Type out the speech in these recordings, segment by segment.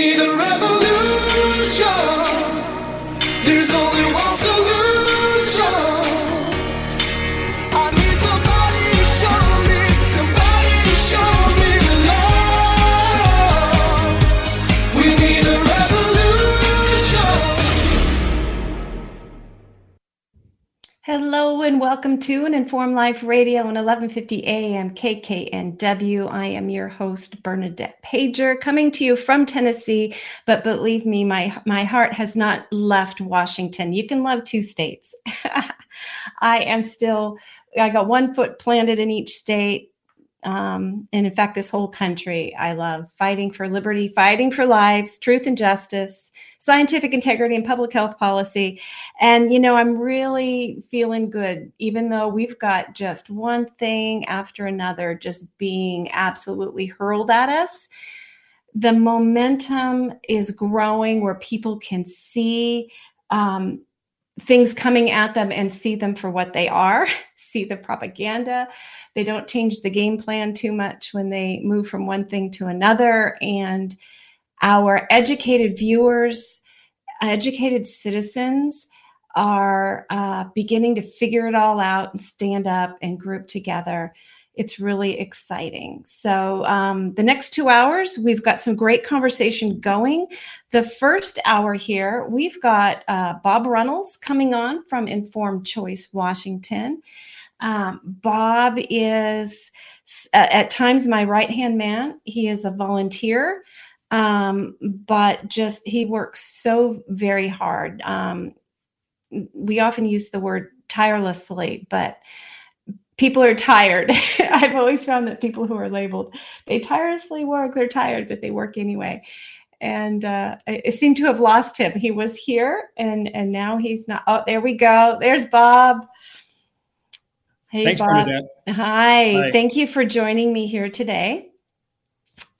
need a revolution. There's only welcome to an Informed Life Radio on 1150 AM KKNW. I am your host Bernadette Pajer coming to you from Tennessee, but believe me my my heart has not left Washington. You can love two states. I am still I got one foot planted in each state. Um, and in fact, this whole country, I love fighting for liberty, fighting for lives, truth and justice, scientific integrity, and public health policy. And, you know, I'm really feeling good, even though we've got just one thing after another just being absolutely hurled at us. The momentum is growing where people can see um, things coming at them and see them for what they are, see the propaganda. They don't change the game plan too much when they move from one thing to another. And our educated viewers, educated citizens are uh, beginning to figure it all out and stand up and group together. It's really exciting. So, um, the next two hours, we've got some great conversation going. The first hour here, we've got uh, Bob Runnels coming on from Informed Choice Washington. Um, Bob is uh, at times my right hand man. He is a volunteer, um, but just he works so very hard. Um, we often use the word tirelessly, but people are tired. I've always found that people who are labeled, they tirelessly work, they're tired, but they work anyway. And uh, I, I seem to have lost him. He was here and and now he's not. Oh, there we go. There's Bob. Hey, Thanks, Bob. Hi. Hi. Thank you for joining me here today.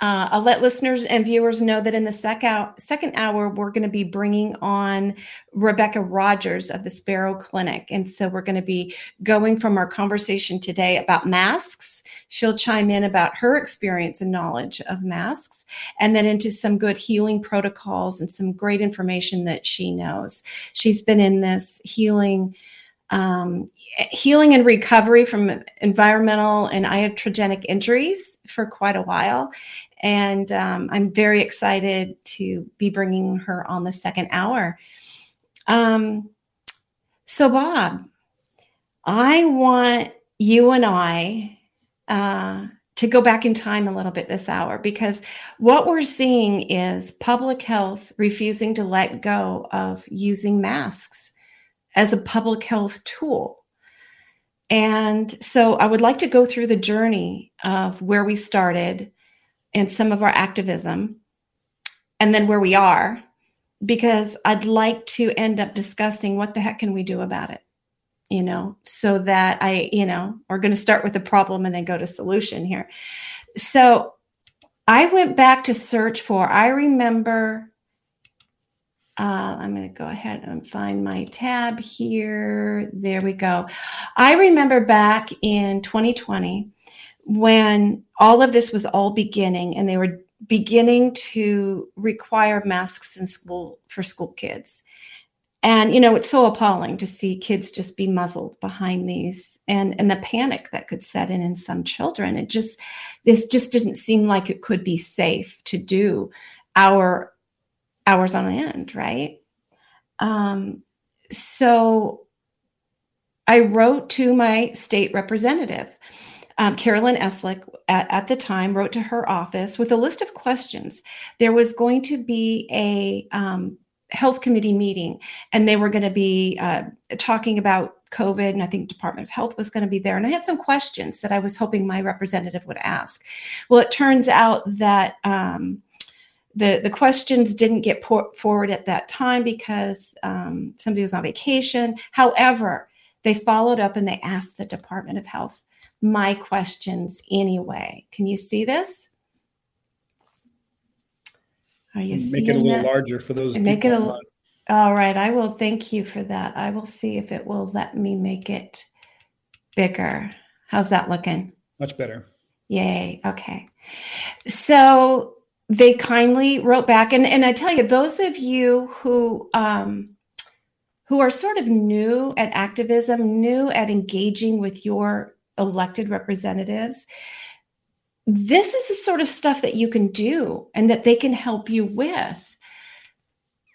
Uh, I'll let listeners and viewers know that in the sec out, second hour, we're going to be bringing on Rebecca Rogers of the Sparrow Clinic. And so we're going to be going from our conversation today about masks. She'll chime in about her experience and knowledge of masks, and then into some good healing protocols and some great information that she knows. She's been in this healing um, healing and recovery from environmental and iatrogenic injuries for quite a while. And um, I'm very excited to be bringing her on the second hour. Um, so, Bob, I want you and I uh, to go back in time a little bit this hour because what we're seeing is public health refusing to let go of using masks as a public health tool. And so I would like to go through the journey of where we started and some of our activism and then where we are because I'd like to end up discussing what the heck can we do about it you know so that I you know we're going to start with the problem and then go to solution here so I went back to search for I remember uh, I'm going to go ahead and find my tab here. There we go. I remember back in 2020 when all of this was all beginning and they were beginning to require masks in school for school kids. And you know, it's so appalling to see kids just be muzzled behind these and and the panic that could set in in some children. It just this just didn't seem like it could be safe to do our hours on end, right? Um, so I wrote to my state representative. Um, Carolyn Eslick at, at, the time wrote to her office with a list of questions. There was going to be a um, health committee meeting, and they were going to be uh, talking about COVID, and I think Department of Health was going to be there. And I had some questions that I was hoping my representative would ask. Well, it turns out that um, the the questions didn't get put forward at that time because um, somebody was on vacation. However, they followed up and they asked the Department of Health my questions anyway. Can you see this? Are you Make seeing it a little that? larger for those. Make it a all right. I will thank you for that. I will see if it will let me make it bigger. How's that looking? much better. Yay. Okay. So they kindly wrote back, and and I tell you, those of you who um, who are sort of new at activism, new at engaging with your elected representatives, this is the sort of stuff that you can do and that they can help you with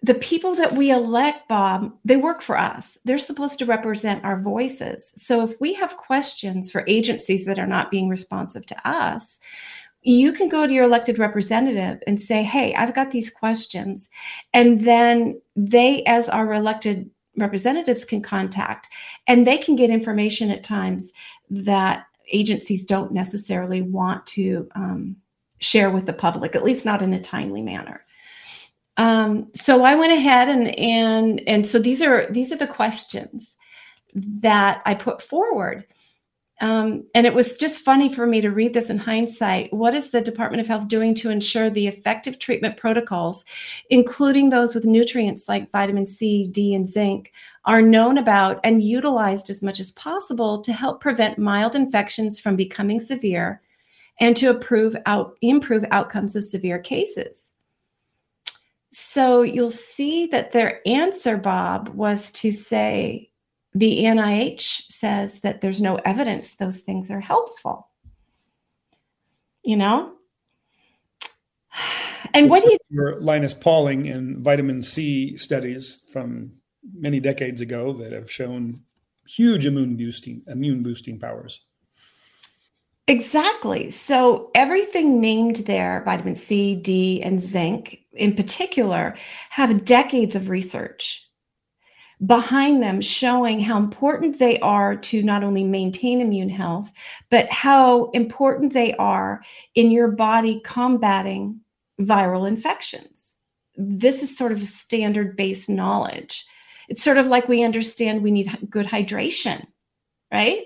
the people that we elect, Bob, they work for us. They're supposed to represent our voices. So if we have questions for agencies that are not being responsive to us, you can go to your elected representative and say, Hey, I've got these questions. And then they, as our elected representatives, can contact and they can get information at times that agencies don't necessarily want to um, share with the public, at least not in a timely manner. Um, so I went ahead and and and so these are these are the questions that I put forward. Um, and it was just funny for me to read this in hindsight. What is the Department of Health doing to ensure the effective treatment protocols, including those with nutrients like vitamin C, D, and zinc, are known about and utilized as much as possible to help prevent mild infections from becoming severe and to improve, out, improve outcomes of severe cases? So you'll see that their answer, Bob, was to say the NIH says that there's no evidence those things are helpful. You know? And what do you for Linus Pauling and vitamin C studies from many decades ago that have shown huge immune boosting immune boosting powers. Exactly. So everything named there, vitamin C, D, and zinc in particular, have decades of research behind them showing how important they are to not only maintain immune health, but how important they are in your body combating viral infections. This is sort of standard based knowledge. It's sort of like we understand we need good hydration, right?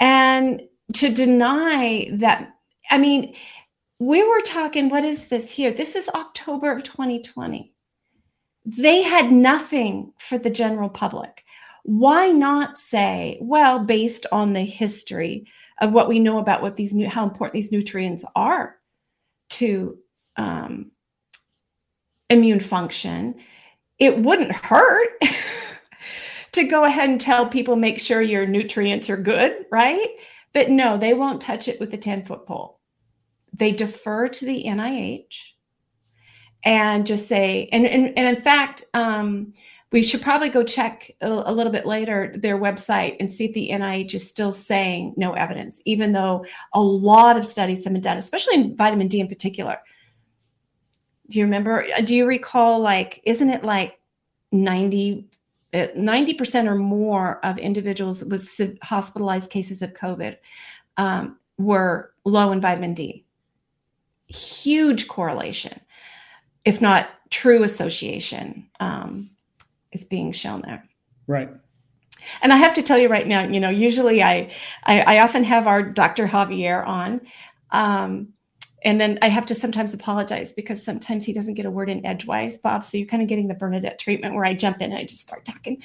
And to deny that i mean we were talking what is this here this is october of 2020 they had nothing for the general public. Why not say well based on the history of what we know about what these new how important these nutrients are to um, immune function it wouldn't hurt to go ahead and tell people make sure your nutrients are good right? But no, they won't touch it with a 10 foot pole. They defer to the NIH and just say, and, and, and in fact, um, we should probably go check a, little bit later their website and see if the NIH is still saying no evidence, even though a lot of studies have been done, especially in vitamin D in particular. Do you remember? Do you recall, like, isn't it like 90 90% or more of individuals with hospitalized cases of COVID um, were low in vitamin D. Huge correlation, if not true association, um, is being shown there. Right. And I have to tell you right now, you know, usually I, I, I often have our Dr. Javier on. Um, and then I have to sometimes apologize because sometimes he doesn't get a word in edgewise, Bob. So you're kind of getting the Bernadette treatment where I jump in and I just start talking.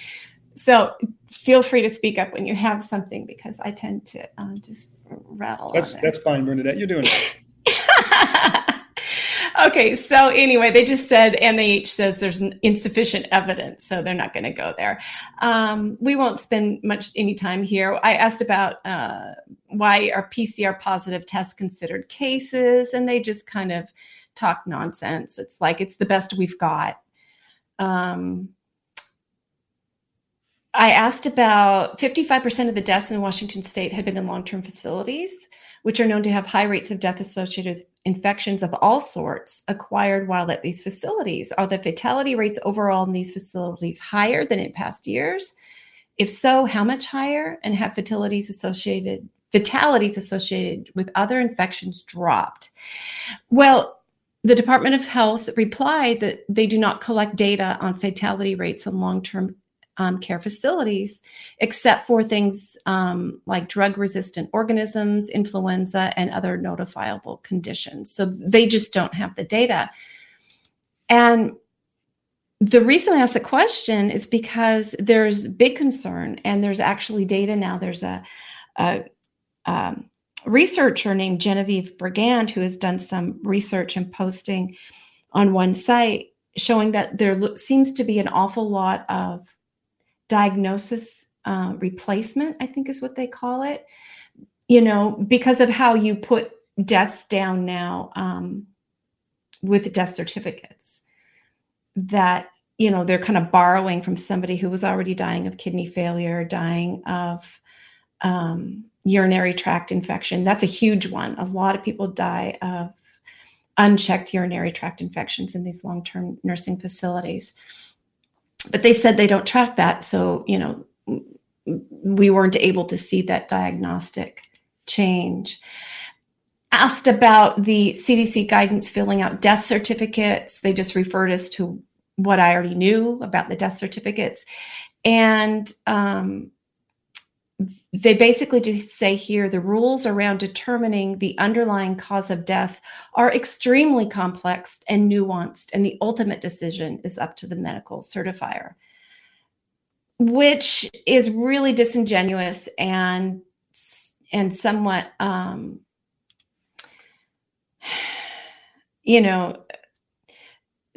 So feel free to speak up when you have something because I tend to uh, just rattle. That's that's fine, Bernadette. You're doing it. okay, so anyway, they just said NIH says there's insufficient evidence, so they're not going to go there. Um, we won't spend much any time here. I asked about uh, why are PCR positive tests considered cases, and they just kind of talk nonsense. It's like it's the best we've got. Um, I asked about 55% of the deaths in Washington state had been in long term facilities, which are known to have high rates of death associated with infections of all sorts acquired while at these facilities. Are the fatality rates overall in these facilities higher than in past years? If so, how much higher? And have fatalities associated fatalities associated with other infections dropped? Well, the Department of Health replied that they do not collect data on fatality rates in long term um, care facilities, except for things um, like drug resistant organisms, influenza, and other notifiable conditions. So they just don't have the data. And the reason I ask the question is because there's big concern, and there's actually data now. There's a, a um, researcher named Genevieve Briand, who has done some research and posting on one site, showing that there seems to be an awful lot of diagnosis uh, replacement, I think is what they call it, you know, because of how you put deaths down now um, with death certificates. That, you know, they're kind of borrowing from somebody who was already dying of kidney failure, dying of um, urinary tract infection. That's a huge one. A lot of people die of unchecked urinary tract infections in these long term nursing facilities. But they said they don't track that. So, you know, we weren't able to see that diagnostic change. Asked about the CDC guidance filling out death certificates, they just referred us to what I already knew about the death certificates. And um, they basically just say here the rules around determining the underlying cause of death are extremely complex and nuanced, and the ultimate decision is up to the medical certifier, which is really disingenuous and and somewhat, um, you know,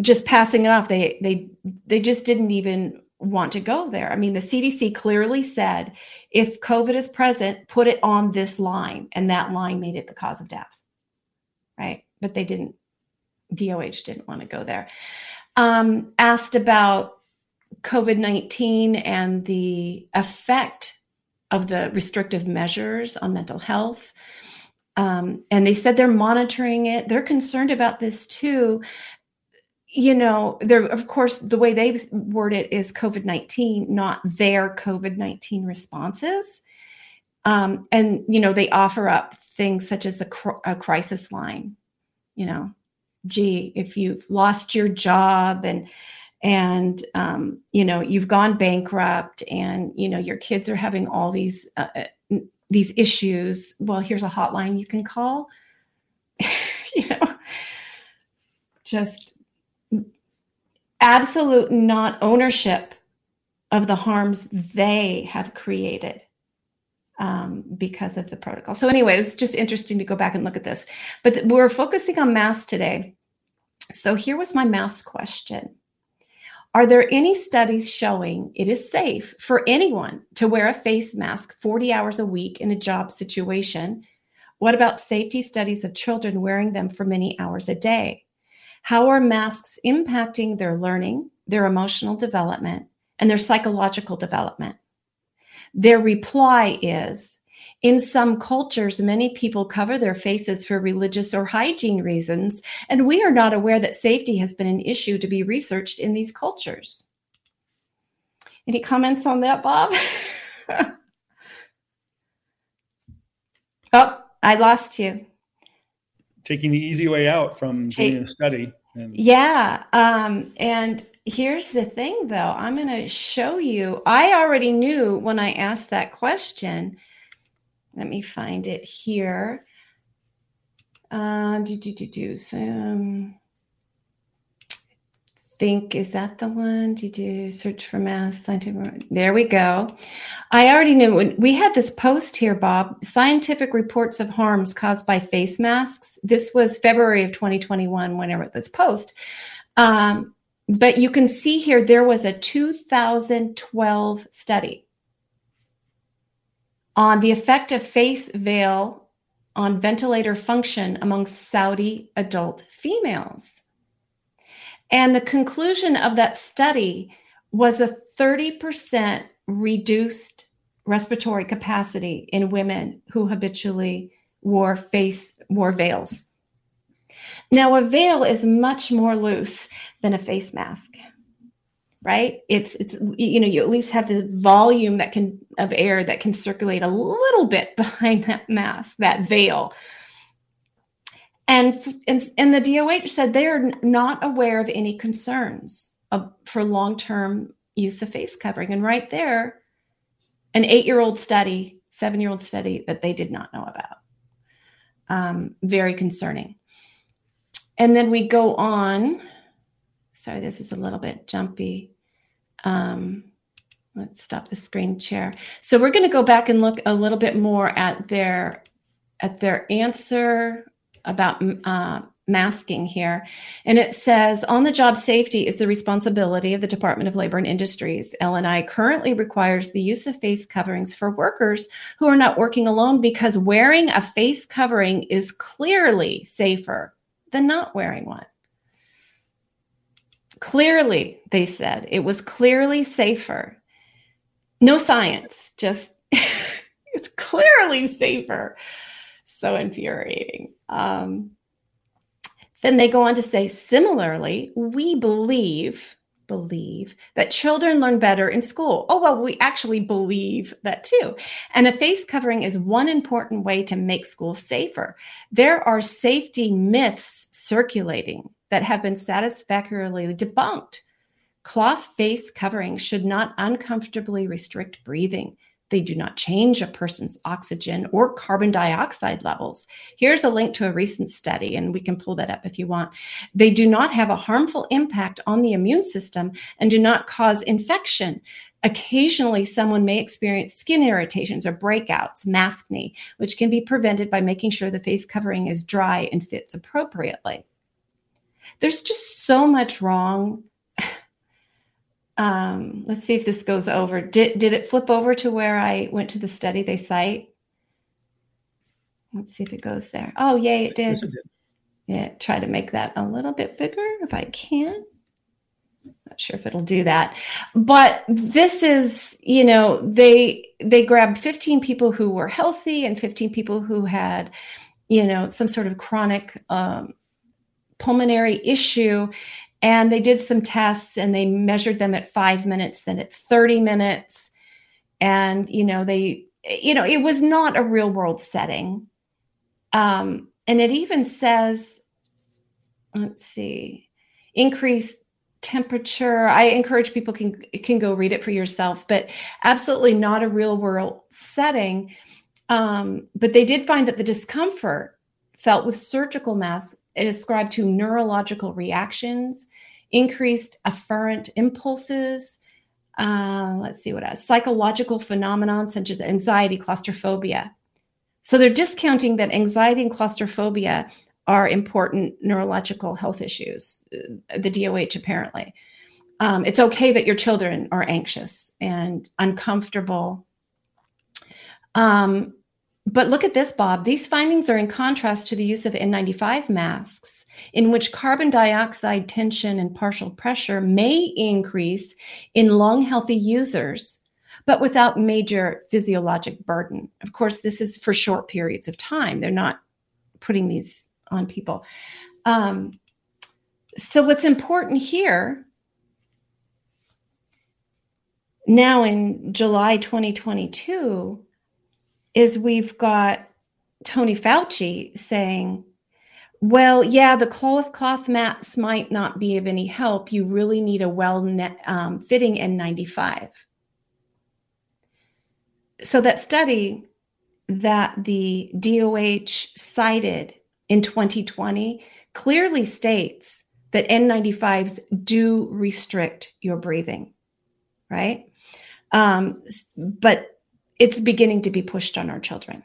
just passing it off. They they they just didn't even want to go there. I mean, the CDC clearly said if COVID is present, put it on this line, and that line made it the cause of death, right? But they didn't, DOH didn't want to go there. Um, asked about COVID 19 and the effect of the restrictive measures on mental health. Um, and they said they're monitoring it. They're concerned about this too you know, there of course the way they word it is COVID nineteen, not their COVID nineteen responses. Um, and you know they offer up things such as a, cr- a crisis line. You know, gee, if you've lost your job and and um, you know you've gone bankrupt and you know your kids are having all these uh, uh these issues well here's a hotline you can call you know just absolute not ownership of the harms they have created um, because of the protocol. So, anyway, it was just interesting to go back and look at this. But th- we're focusing on masks today. So, here was my mask question Are there any studies showing it is safe for anyone to wear a face mask 40 hours a week in a job situation? What about safety studies of children wearing them for many hours a day? How are masks impacting their learning, their emotional development, and their psychological development? Their reply is in some cultures, many people cover their faces for religious or hygiene reasons, and we are not aware that safety has been an issue to be researched in these cultures. Any comments on that, Bob? oh, I lost you taking the easy way out from Take, doing a study. And yeah. Um, and here's the thing, though I'm going to show you. I already knew when I asked that question. Let me find it here. Uh, do, do, do, do. So, um, think is that the one? Did you search for mass scientific there we go. I already knew we had this post here bob scientific reports of harms caused by face masks. This was february of 2021 when i wrote this post. Um, but you can see here there was a 2012 study on the effect of face veil on ventilator function among saudi adult females and the conclusion of that study was a 30% reduced respiratory capacity in women who habitually wore face wore veils. Now a veil is much more loose than a face mask. Right? It's it's you know, you at least have the volume that can of air that can circulate a little bit behind that mask, that veil. And, and, and the DOH said they are not aware of any concerns of, for long term use of face covering. And right there, an eight year old study, seven year old study that they did not know about. Um, very concerning. And then we go on. Sorry, this is a little bit jumpy. Um, let's stop the screen share. So we're going to go back and look a little bit more at their at their answer about uh, masking here. And it says on the job safety is the responsibility of the Department of Labor and Industries. LNI currently requires the use of face coverings for workers who are not working alone because wearing a face covering is clearly safer than not wearing one. Clearly, they said it was clearly safer. No science, just it's clearly safer. So infuriating. Um, then they go on to say, similarly, we believe believe that children learn better in school. Oh, well, we actually believe that too. And a face covering is one important way to make schools safer. There are safety myths circulating that have been satisfactorily debunked. Cloth face coverings should not uncomfortably restrict breathing. They do not change a person's oxygen or carbon dioxide levels. Here's a link to a recent study, and we can pull that up if you want. They do not have a harmful impact on the immune system and do not cause infection. Occasionally, someone may experience skin irritations or breakouts, mask maskne, which can be prevented by making sure the face covering is dry and fits appropriately. There's just so much wrong um, let's see if this goes over. Did, did it flip over to where I went to the study they cite? Let's see if it goes there. Oh, yay, it did. Yes, it did. Yeah, try to make that a little bit bigger if I can. Not sure if it'll do that. But this is, you know, they they grabbed 15 people who were healthy and 15 people who had, you know, some sort of chronic um, pulmonary issue and they did some tests and they measured them at five minutes and at 30 minutes. And, you know, they, you know, it was not a real world setting. Um, and it even says, let's see, increased temperature. I encourage people can can go read it for yourself, but absolutely not a real world setting. Um, but they did find that the discomfort felt with surgical masks ascribed to neurological reactions, increased afferent impulses. Uh, let's see what else. Psychological phenomenon such as anxiety, claustrophobia. So they're discounting that anxiety and claustrophobia are important neurological health issues. uh, The DOH apparently. Um, it's okay that your children are anxious and uncomfortable. Um, but look at this, Bob. These findings are in contrast to the use of N95 masks, in which carbon dioxide tension and partial pressure may increase in lung healthy users, but without major physiologic burden. Of course, this is for short periods of time. They're not putting these on people. Um, so, what's important here now in July 2022 is we've got Tony Fauci saying, well, yeah, the cloth cloth mats might not be of any help. You really need a well net, um, fitting N95. So that study that the DOH cited in 2020 clearly states that N95s do restrict your breathing, right? Um, but it's beginning to be pushed on our children.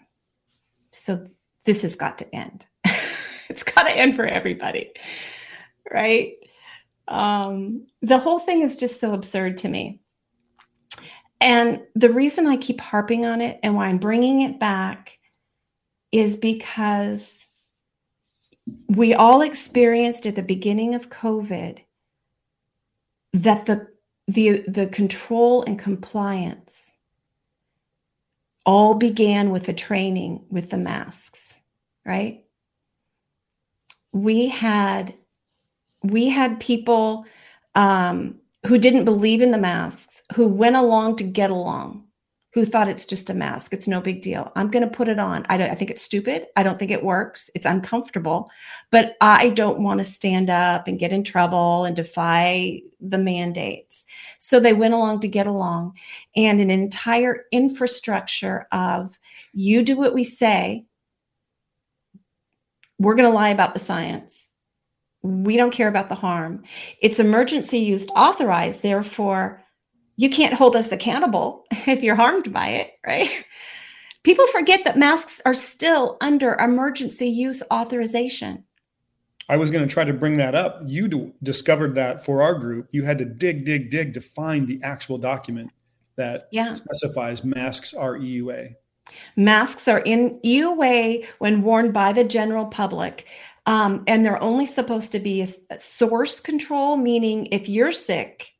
So this has got to end. it's got to end for everybody, right? Um, the whole thing is just so absurd to me. And the reason I keep harping on it and why I'm bringing it back is because we all experienced at the beginning of COVID that the the the control and compliance all began with the training with the masks right? We had we had people um, who didn't believe in the masks who went along to get along who thought it's just a mask. It's no big deal. I'm going to put it on. I, don't, I think it's stupid. I don't think it works. It's uncomfortable. But i don't want to stand up and get in trouble and defy the mandates. So they went along to get along. And an entire infrastructure of you do what we say we're going to lie about the science. We don't care about the harm. It's emergency use authorized therefore you can't hold us accountable if you're harmed by it right People forget that masks are still under emergency use authorization. I was going to try to bring that up. You d- discovered that for our group. You had to dig, dig, dig to find the actual document that Yeah. specifies masks are EUA. Masks are in EUA when worn by the general public, um, and they're only supposed to be a source control, meaning if you're sick,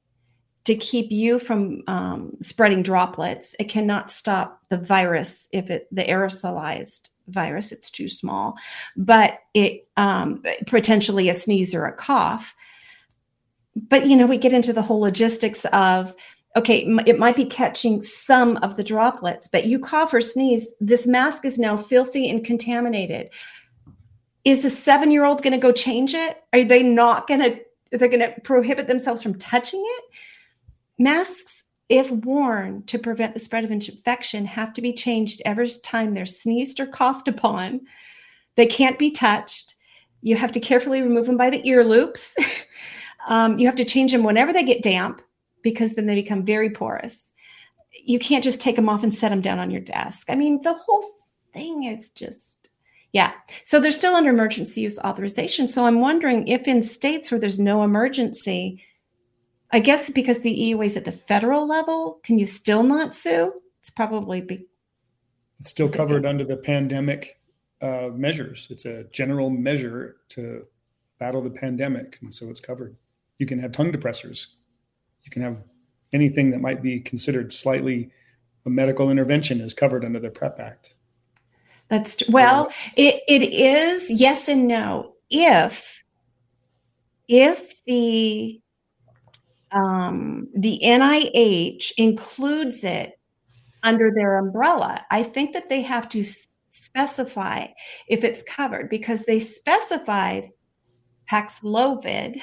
to keep you from um, spreading droplets. It cannot stop the virus if it the aerosolized virus. It's too small, but it um, potentially a sneeze or a cough. But you know, we get into the whole logistics of okay, it might be catching some of the droplets, but you cough or sneeze, this mask is now filthy and contaminated. Is a seven year old going to go change it? Are they not going to? They're going to prohibit themselves from touching it. Masks, if worn to prevent the spread of infection, have to be changed every time they're sneezed or coughed upon. They can't be touched. You have to carefully remove them by the ear loops. um, you have to change them whenever they get damp because then they become very porous. You can't just take them off and set them down on your desk. I mean, the whole thing is just, yeah. So they're still under emergency use authorization. So I'm wondering if in states where there's no emergency, I guess because the EUA is at the federal level, can you still not sue? It's probably be, It's still covered under the pandemic uh, measures. It's a general measure to battle the pandemic, and so it's covered. You can have tongue depressors. You can have anything that might be considered slightly a medical intervention is covered under the PrEP Act. That's tr- well, it, it is yes and no. If if the um, the NIH includes it under their umbrella, I think that they have to specify if it's covered because they specified Paxlovid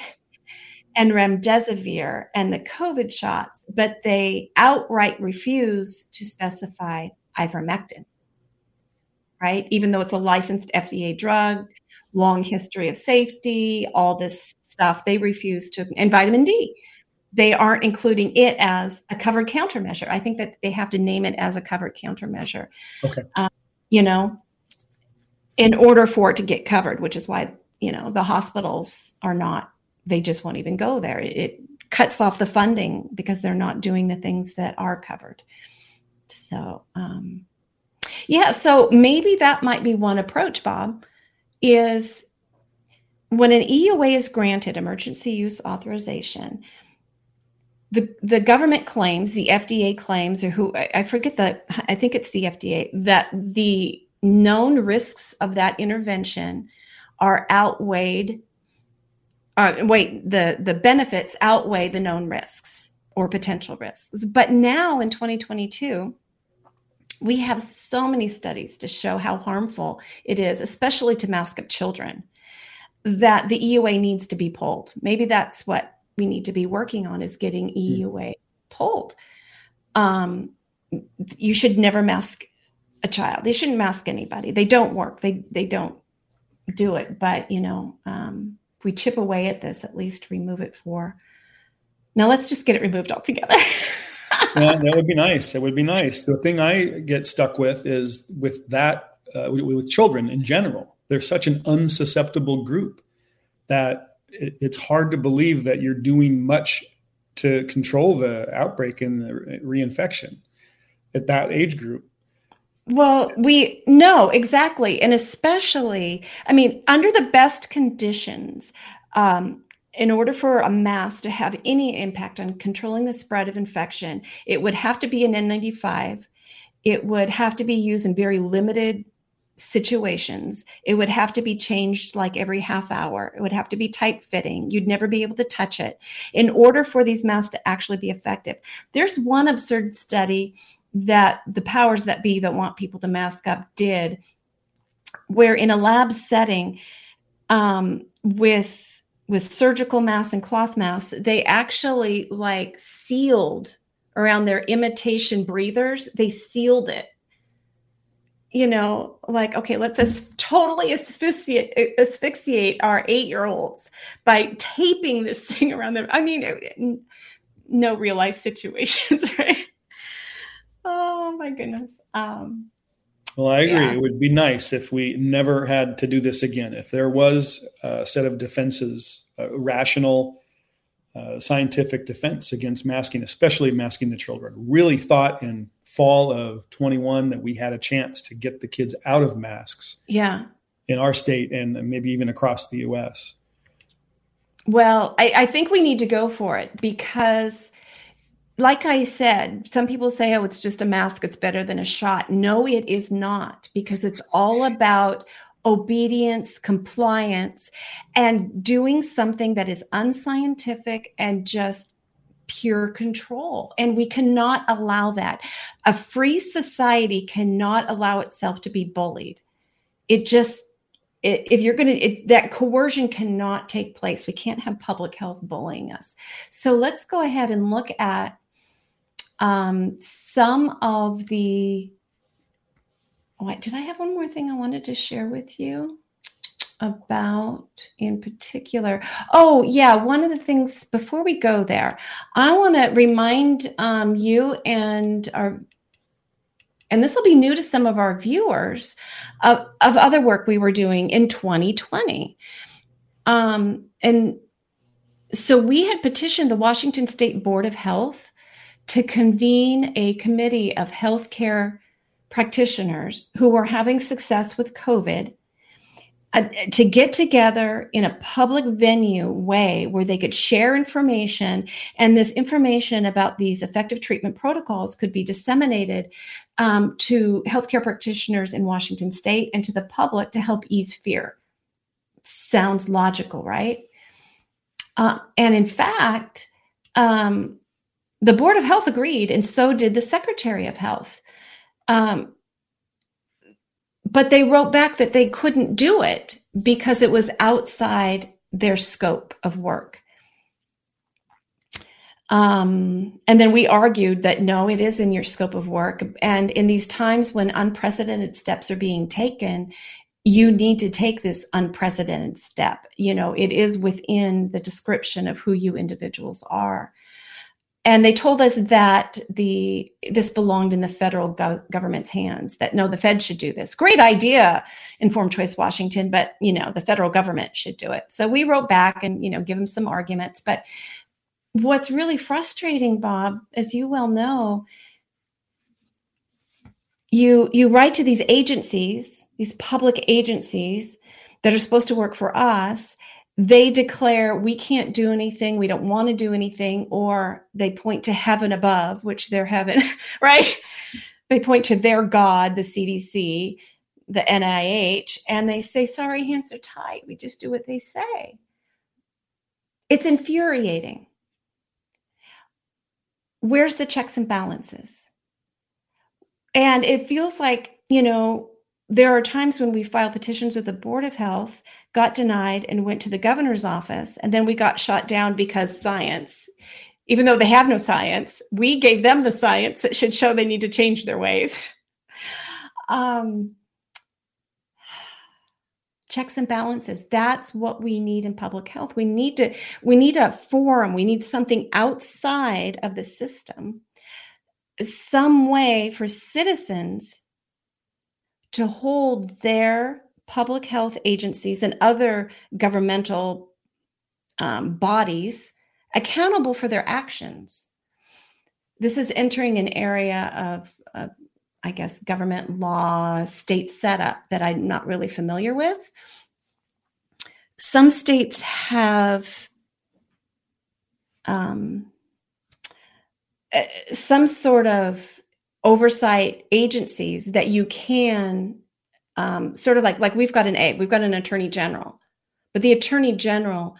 and remdesivir and the COVID shots, but they outright refuse to specify ivermectin right? Even though it's a licensed FDA drug, long history of safety, all this stuff, they refuse to, and vitamin D. They aren't including it as a covered countermeasure. I think that they have to name it as a covered countermeasure. Okay. Um, you know, in order for it to get covered, which is why, you know, the hospitals are not, they just won't even go there. It, it cuts off the funding because they're not doing the things that are covered. So, um, yeah, so maybe that might be one approach, Bob, is when an EUA is granted emergency use authorization, the, the government claims, the FDA claims, or who I forget the, I think it's the FDA, that the known risks of that intervention are outweighed. Uh, wait, the the benefits outweigh the known risks or potential risks. But now in 2022, we have so many studies to show how harmful it is, especially to mask up children, that the EUA needs to be pulled. Maybe that's what we need to be working on is getting EUA pulled. Um, you should never mask a child. They shouldn't mask anybody. They don't work. They they don't do it. But you know, um, if we chip away at this, at least remove it for. Now let's just get it removed altogether. yeah, that would be nice. That would be nice. The thing I get stuck with is with that uh, with, with children in general. They're such an unsusceptible group that it, it's hard to believe that you're doing much to control the outbreak and the reinfection at that age group. Well, we know exactly. And especially, I mean, under the best conditions, um, in order for a mask to have any impact on controlling the spread of infection, it would have to be an N95. It would have to be used in very limited situations. It would have to be changed like every half hour. It would have to be tight fitting. You'd never be able to touch it in order for these masks to actually be effective. There's one absurd study that the powers that be that want people to mask up did, where in a lab setting um, with with surgical masks and cloth masks, they actually like sealed around their imitation breathers. They sealed it. You know, like okay, let's as totally asphyxiate asphyxiate our eight year olds by taping this thing around them. I mean, no real life situations, right? Oh my goodness. Um, Well, I agree. Yeah. It would be nice if we never had to do this again. If there was a set of defenses, a rational, uh, scientific defense against masking, especially masking the children. Really thought in fall of 21 that we had a chance to get the kids out of masks Yeah. in our state and maybe even across the U.S. Well, I, I think we need to go for it because, like I said, some people say, oh, it's just a mask, it's better than a shot. No, it is not, because it's all about obedience, compliance, and doing something that is unscientific and just pure control. And we cannot allow that. A free society cannot allow itself to be bullied. It just it, if you're going to that coercion cannot take place we can't have public health bullying us so let's go ahead and look at um, some of the what did i have one more thing i wanted to share with you about in particular. Oh yeah one of the things before we go there i want to remind um, you and our and this will be new to some of our viewers of, of other work we were doing in 2020 um, and so we had petitioned the washington state board of health to convene a committee of healthcare practitioners who were having success with covid to get together in a public venue way where they could share information and this information about these effective treatment protocols could be disseminated um, to healthcare practitioners in Washington state and to the public to help ease fear. Sounds logical, right? Uh, and in fact, um, the Board of Health agreed, and so did the Secretary of Health. Um, but they wrote back that they couldn't do it because it was outside their scope of work. Um, and then we argued that no, it is in your scope of work. And in these times when unprecedented steps are being taken, you need to take this unprecedented step. You know, it is within the description of who you individuals are. And they told us that the this belonged in the federal go- government's hands. That no, the Fed should do this. Great idea, Informed Choice Washington, but you know the federal government should do it. So we wrote back and you know give them some arguments. But what's really frustrating, Bob, as you well know, you you write to these agencies, these public agencies that are supposed to work for us. They declare we can't do anything, we don't want to do anything, or they point to heaven above, which they're heaven, right? They point to their God, the CDC, the NIH, and they say, sorry, hands are tied. We just do what they say. It's infuriating where's the checks and balances? And it feels like, you know, there are times when we filed petitions with the Board of Health, got denied, and went to the governor's office, and then we got shot down because science. Even though they have no science, we gave them the science that should show they need to change their ways. Um, checks and balances that's what we need in public health we need to we need a forum we need something outside of the system some way for citizens to hold their public health agencies and other governmental um, bodies accountable for their actions this is entering an area of, I guess, government law, state setup that I'm not really familiar with. Some states have um, uh, some sort of oversight agencies that you can um, sort of like like we've got an A, we've got an attorney general, but the attorney general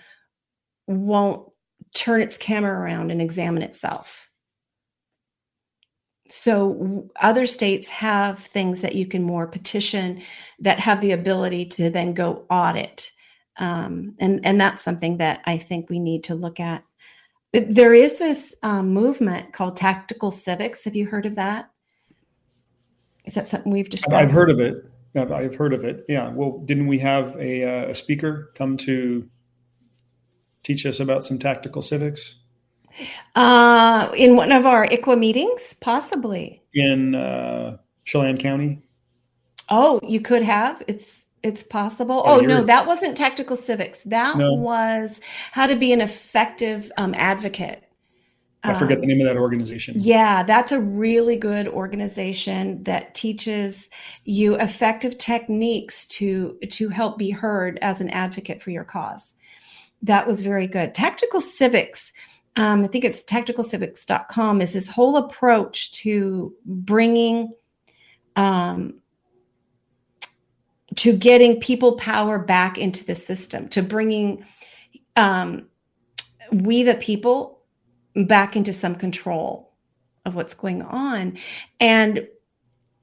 won't turn its camera around and examine itself. So other states have things that you can more petition that have the ability to then go audit um, and and that's something that i think we need to look at there is this um, movement called tactical civics have you heard of that is that something we've discussed I've heard of it. I've- heard of it. Yeah. Well, didn't we have a, uh, a speaker come to teach us about some tactical civics uh, in one of our ICWA meetings possibly in uh, Chelan County? Oh, you could have. It's it's possible. Oh, Oh, no, that wasn't tactical civics. That No. was how to be an effective um, advocate. I forget Um, the name of that organization. Yeah, that's a really good organization that teaches you effective techniques to to help be heard as an advocate for your cause. That was very good. Tactical Civics, um, I think it's tacticalcivics.com, is this whole approach to bringing um, to getting people power back into the system, to bringing um, we the people back into some control of what's going on. And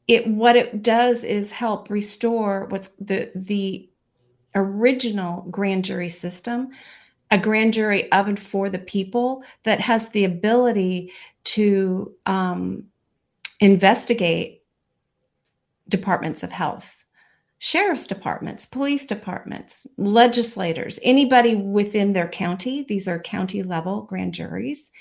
it what it does is help restore what's the the original grand jury system a grand jury of and for the people that has the ability to um, investigate departments of health sheriff's departments police departments legislators anybody within their county. These are county level grand juries.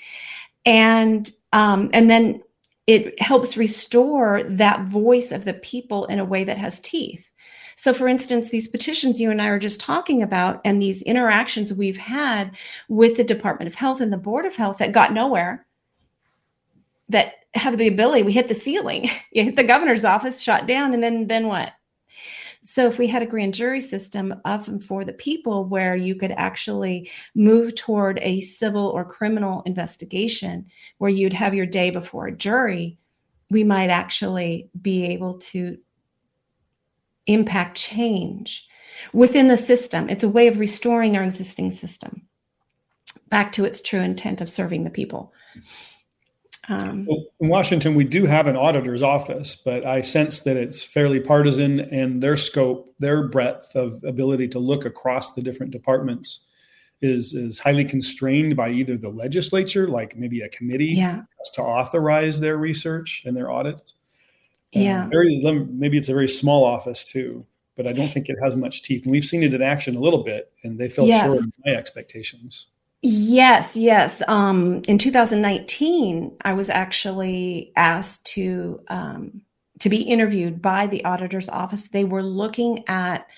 And um, and then it helps restore that voice of the people in a way that has teeth. So for instance these petitions you and i are just talking about and these interactions we've had with the department of health and the board of health that got nowhere that have the ability we hit the ceiling. You hit the governor's office shot down and then then what so if we had a grand jury system of and for the people where you could actually move toward a civil or criminal investigation where you'd have your day before a jury, we might actually be able to impact change within the system. It's a way of restoring our existing system back to its true intent of serving the people. Um, Well, in Washington, we do have an auditor's office, but I sense that it's fairly partisan and their scope, their breadth of ability to look across the different departments is, is highly constrained by either the legislature, like maybe a committee yeah, to authorize their research and their audits. And yeah. Very, maybe it's a very small office too, but I don't think it has much teeth. And we've seen it in action a little bit, and they fell Yes. short of my expectations. Yes, yes. Um, in 2019, I was actually asked to um, to be interviewed by the auditor's office. They were looking at,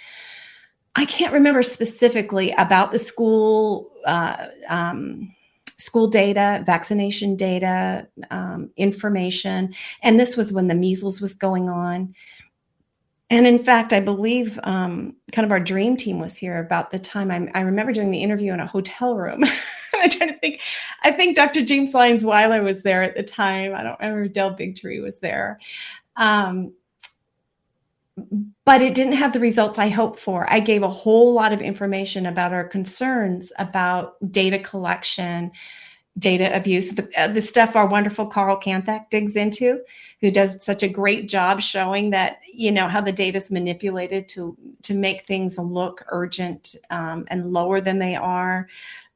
I can't remember specifically about the school uh, um, school data, vaccination data, um, information, and this was when the measles was going on. And in fact, I believe um, kind of our dream team was here about the time I, I remember doing the interview in a hotel room. I'm trying to think. I think Dr. James Lyons Weiler was there at the time. I don't remember Del Bigtree was there. Um, but it didn't have the results I hoped for. I gave a whole lot of information about our concerns about data collection, data abuse, the, uh, the stuff our wonderful Carl Kanthak digs into, who does such a great job showing that you know how the data is manipulated to to make things look urgent um, and lower than they are.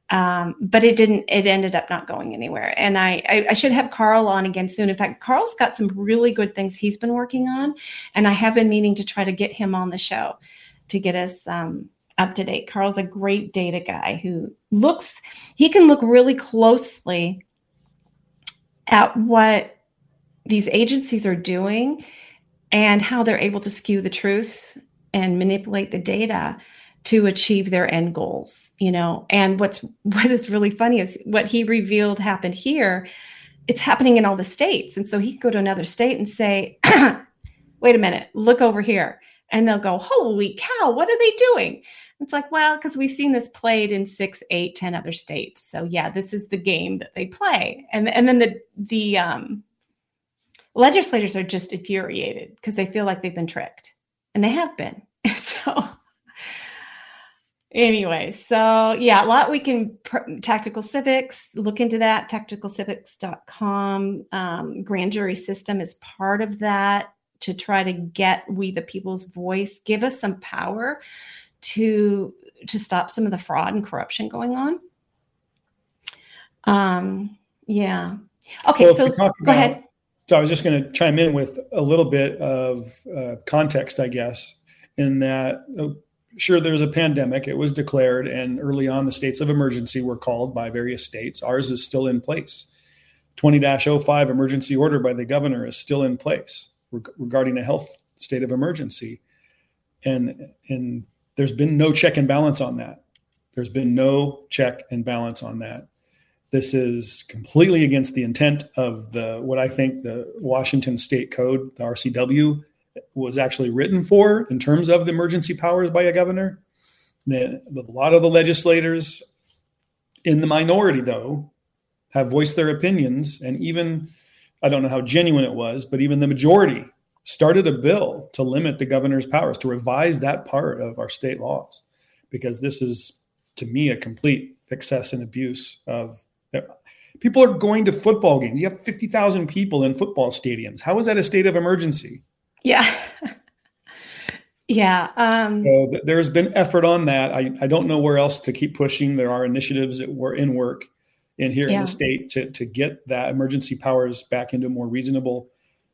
Um, but it didn't. It ended up not going anywhere. And I, I, I should have Carl on again soon. In fact, Carl's got some really good things he's been working on, and I have been meaning to try to get him on the show to get us um, up to date. Carl's a great data guy who looks. He can look really closely at what these agencies are doing and how they're able to skew the truth and manipulate the data to achieve their end goals you know and what's what is really funny is what he revealed happened here it's happening in all the states and so he can go to another state and say wait a minute look over here and they'll go holy cow what are they doing it's like well because we've seen this played in six eight ten other states. So yeah this is the game that they play. And and then the the um legislators are just infuriated because they feel like they've been tricked. And they have been. So anyway so yeah a lot we can pr- tactical civics look into that tacticalcivics.com um, grand jury system is part of that to try to get we the people's voice give us some power to to stop some of the fraud and corruption going on um yeah okay Well, so go about- ahead So I was just going to chime in with a little bit of uh, context, I guess, in that uh, sure there's a pandemic. It was declared, and early on, the states of emergency were called by various states. Ours is still in place. 20 05 emergency order by the governor is still in place reg- regarding a health state of emergency, and and there's been no check and balance on that. There's been no check and balance on that. This is completely against the intent of the what I think the Washington State Code, the RCW, was actually written for in terms of the emergency powers by a governor. The, the, a lot of the legislators in the minority, though, have voiced their opinions, and even I don't know how genuine it was, but even the majority started a bill to limit the governor's powers, to revise that part of our state laws, because this is, to me, a complete excess and abuse of. People are going to football games. You have 50,000 people in football stadiums. How is that a state of emergency? Yeah. yeah. Um, So th- there's been effort on that. I, I don't know where else to keep pushing. There are initiatives that were in work in here in the state to, to get that emergency powers back into a more reasonable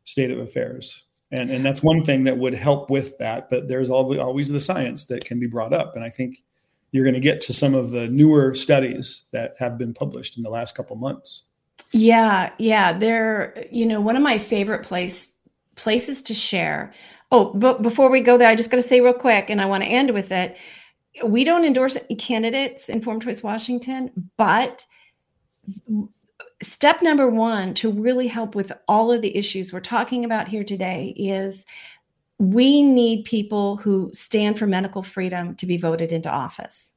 state of affairs. And, and that's one thing that would help with that. But there's al- always the science that can be brought up. And I think you're going to get to some of the newer studies that have been published in the last couple months. Yeah, yeah. They're, you know, one of my favorite place places to share. Oh, but before we go there, I just got to say real quick, and I want to end with it. We don't endorse candidates in Informed Choice Washington, but step number one to really help with all of the issues we're talking about here today is we need people who stand for medical freedom to be voted into office.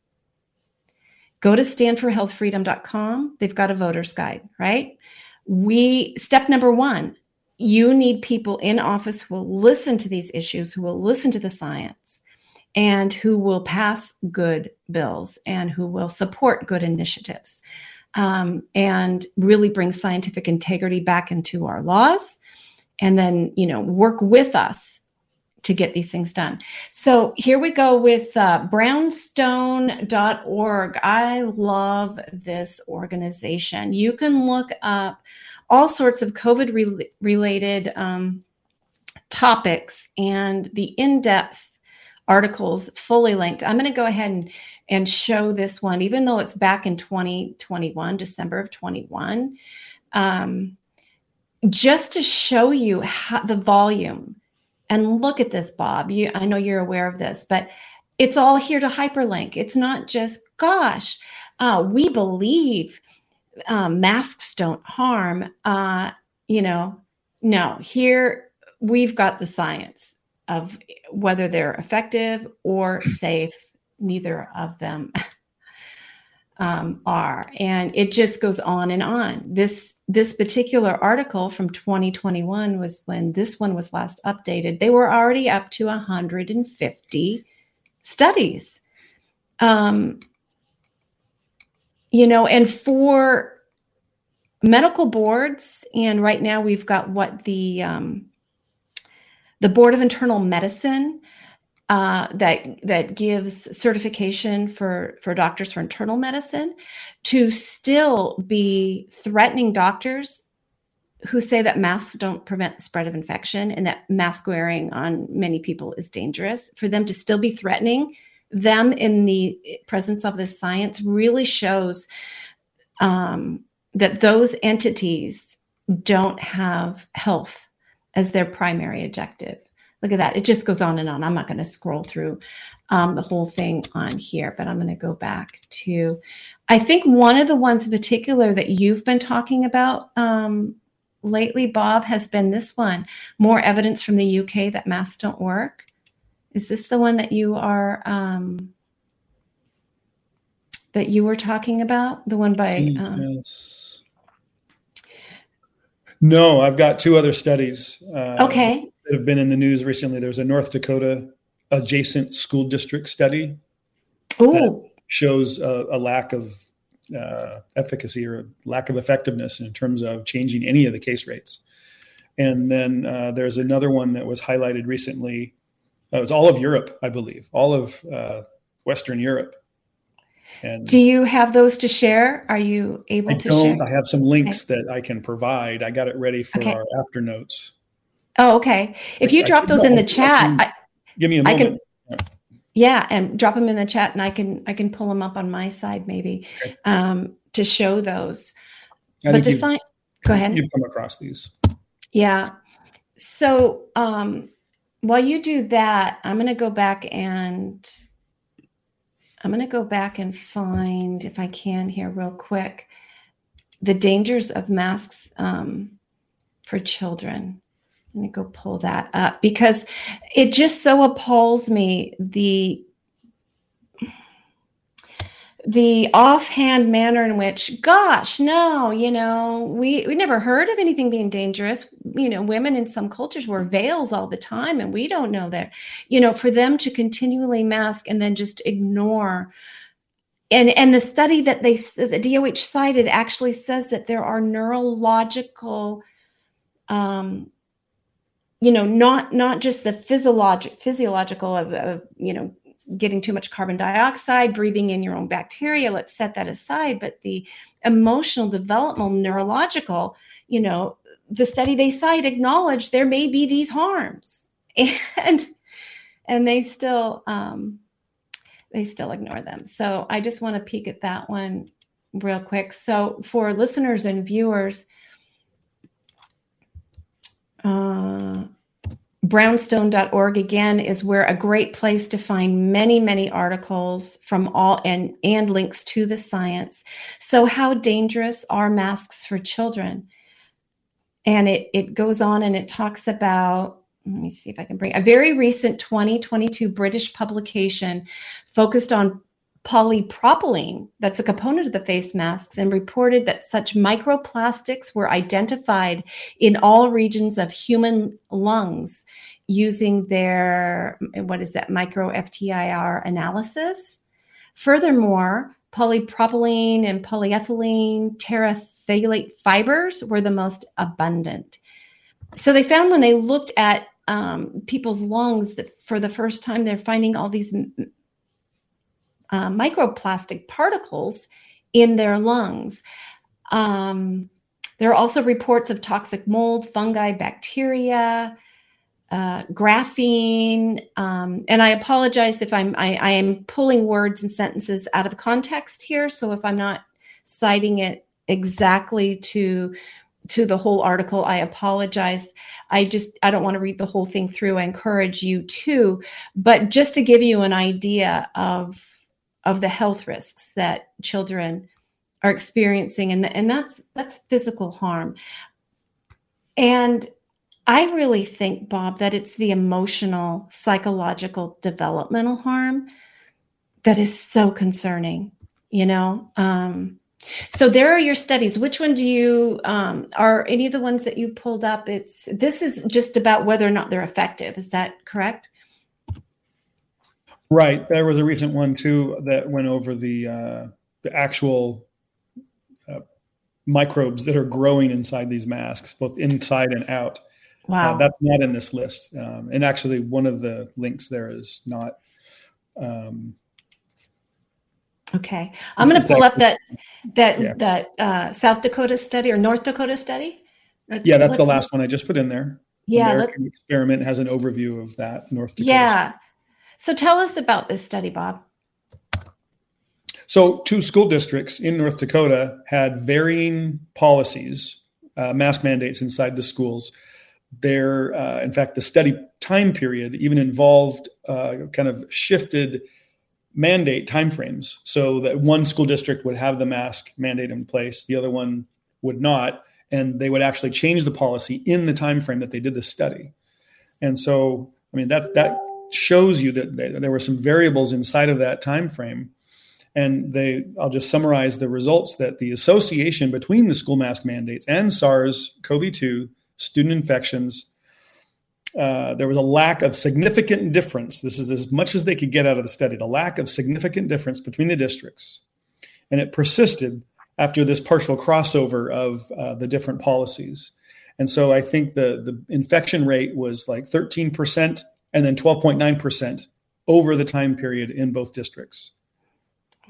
Go to standforhealthfreedom.com. They've got a voter's guide, right? We step number one, you need people in office who will listen to these issues, who will listen to the science, and who will pass good bills and who will support good initiatives um, and really bring scientific integrity back into our laws and then you know work with us to get these things done. So here we go with uh, brownstone.org i love this organization. You can look up all sorts of covid rel- related um, topics and the in-depth articles fully linked. I'm going to go ahead and and show this one, even though it's back in 2021, December of 21, um, just to show you how, the volume. And look at this, Bob. You, I know you're aware of this, but it's all here to hyperlink. It's not just, gosh, uh, we believe um, masks don't harm. Uh, you know, no, here we've got the science of whether they're effective or safe neither of them um, are. And it just goes on and on. This this particular article from 2021 was when this one was last updated. They were already up to 150 studies. Um, you know and for medical boards and right now we've got what the um, the board of internal medicine uh, that that gives certification for for doctors for internal medicine to still be threatening doctors who say that masks don't prevent spread of infection and that mask wearing on many people is dangerous. For them to still be threatening them in the presence of this science really shows um, that those entities don't have health as their primary objective look at that it just goes on and on i'm not going to scroll through um, the whole thing on here but i'm going to go back to i think one of the ones in particular that you've been talking about um, lately bob has been this one more evidence from the uk that masks don't work is this the one that you are um, that you were talking about the one by um, Yes. No, I've got two other studies. Uh, okay that have been in the news recently. There's a North Dakota adjacent school district study oh shows a, a lack of uh, efficacy or a lack of effectiveness in terms of changing any of the case rates. And then uh, there's another one that was highlighted recently. Uh, it was all of Europe, I believe, all of uh, Western Europe. And do you have those to share are you able I to share I have some links that I can provide. I got it ready for Okay. our after notes. Oh, okay. If you I- drop I- those in the I- I chat, I, Give me a I moment. can, yeah, and drop them in the chat, and I can I can pull them up on my side maybe Okay. um, to show those. I but the sign, go ahead. You've come across these. Yeah. So um, while you do that, I'm going to go back and I'm going to go back and find, if I can here, real quick, the dangers of masks um, for children. Let me go pull that up because it just so appalls me the the offhand manner in which gosh no you know we we never heard of anything being dangerous. You know women in some cultures wear veils all the time and we don't know that you know for them to continually mask and then just ignore. And and the study that they the DOH cited actually says that there are neurological um you know not not just the physiologic physiological of, of you know getting too much carbon dioxide, breathing in your own bacteria, let's set that aside. But the emotional, developmental, neurological, you know, the study they cite acknowledge there may be these harms. And and they still um they still ignore them. So I just want to peek at that one real quick. So for listeners and viewers, uh brownstone.org again is where a great place to find many many articles from all and and links to the science. So how dangerous are masks for children? And it it goes on and it talks about let me see if i can bring a very recent 2022 british publication focused on polypropylene that's a component of the face masks and reported that such microplastics were identified in all regions of human lungs using their what is that micro FTIR analysis. Furthermore polypropylene and polyethylene terephthalate fibers were the most abundant. So they found when they looked at um, people's lungs that for the first time they're finding all these uh, microplastic particles in their lungs. Um, there are also reports of toxic mold, fungi, bacteria, uh, graphene. Um, and I apologize if I'm I, I, am pulling words and sentences out of context here. So if I'm not citing it exactly to to the whole article, I apologize. I just I don't want to read the whole thing through. I encourage you to, but just to give you an idea of of the health risks that children are experiencing and, and that's that's physical harm. And i really think bob that it's the emotional psychological developmental harm that is so concerning you know? Um, so there are your studies. Which one do you um, are any of the ones that you pulled up? It's this is just about whether or not they're effective. Is that correct Right. There was a recent one too that went over the uh, the actual uh, microbes that are growing inside these masks, both inside and out. Uh, wow. Uh, that's not in this list. Um, and actually, one of the links there is not. Um, okay, I'm going to pull up that that yeah. that uh, South Dakota study or North Dakota study. Let's, yeah, that's the last one I just put in there. Yeah, American experiment has an overview of that North Dakota. Yeah. Study. So tell us about this study, Bob. So, two school districts in North Dakota had varying policies, uh, mask mandates inside the schools. There, uh, in fact, the study time period even involved uh, kind of shifted mandate timeframes, so that one school district would have the mask mandate in place, the other one would not, and they would actually change the policy in the time frame that they did the study. And so, I mean, that that shows you that there were some variables inside of that time frame and they i'll just summarize the results that the association between the school mask mandates and sars-cov-2 student infections uh, there was a lack of significant difference. This is as much as they could get out of the study the lack of significant difference between the districts. And it persisted after this partial crossover of uh, the different policies. And so i think the, the infection rate was like 13% and then 12.9% over the time period in both districts.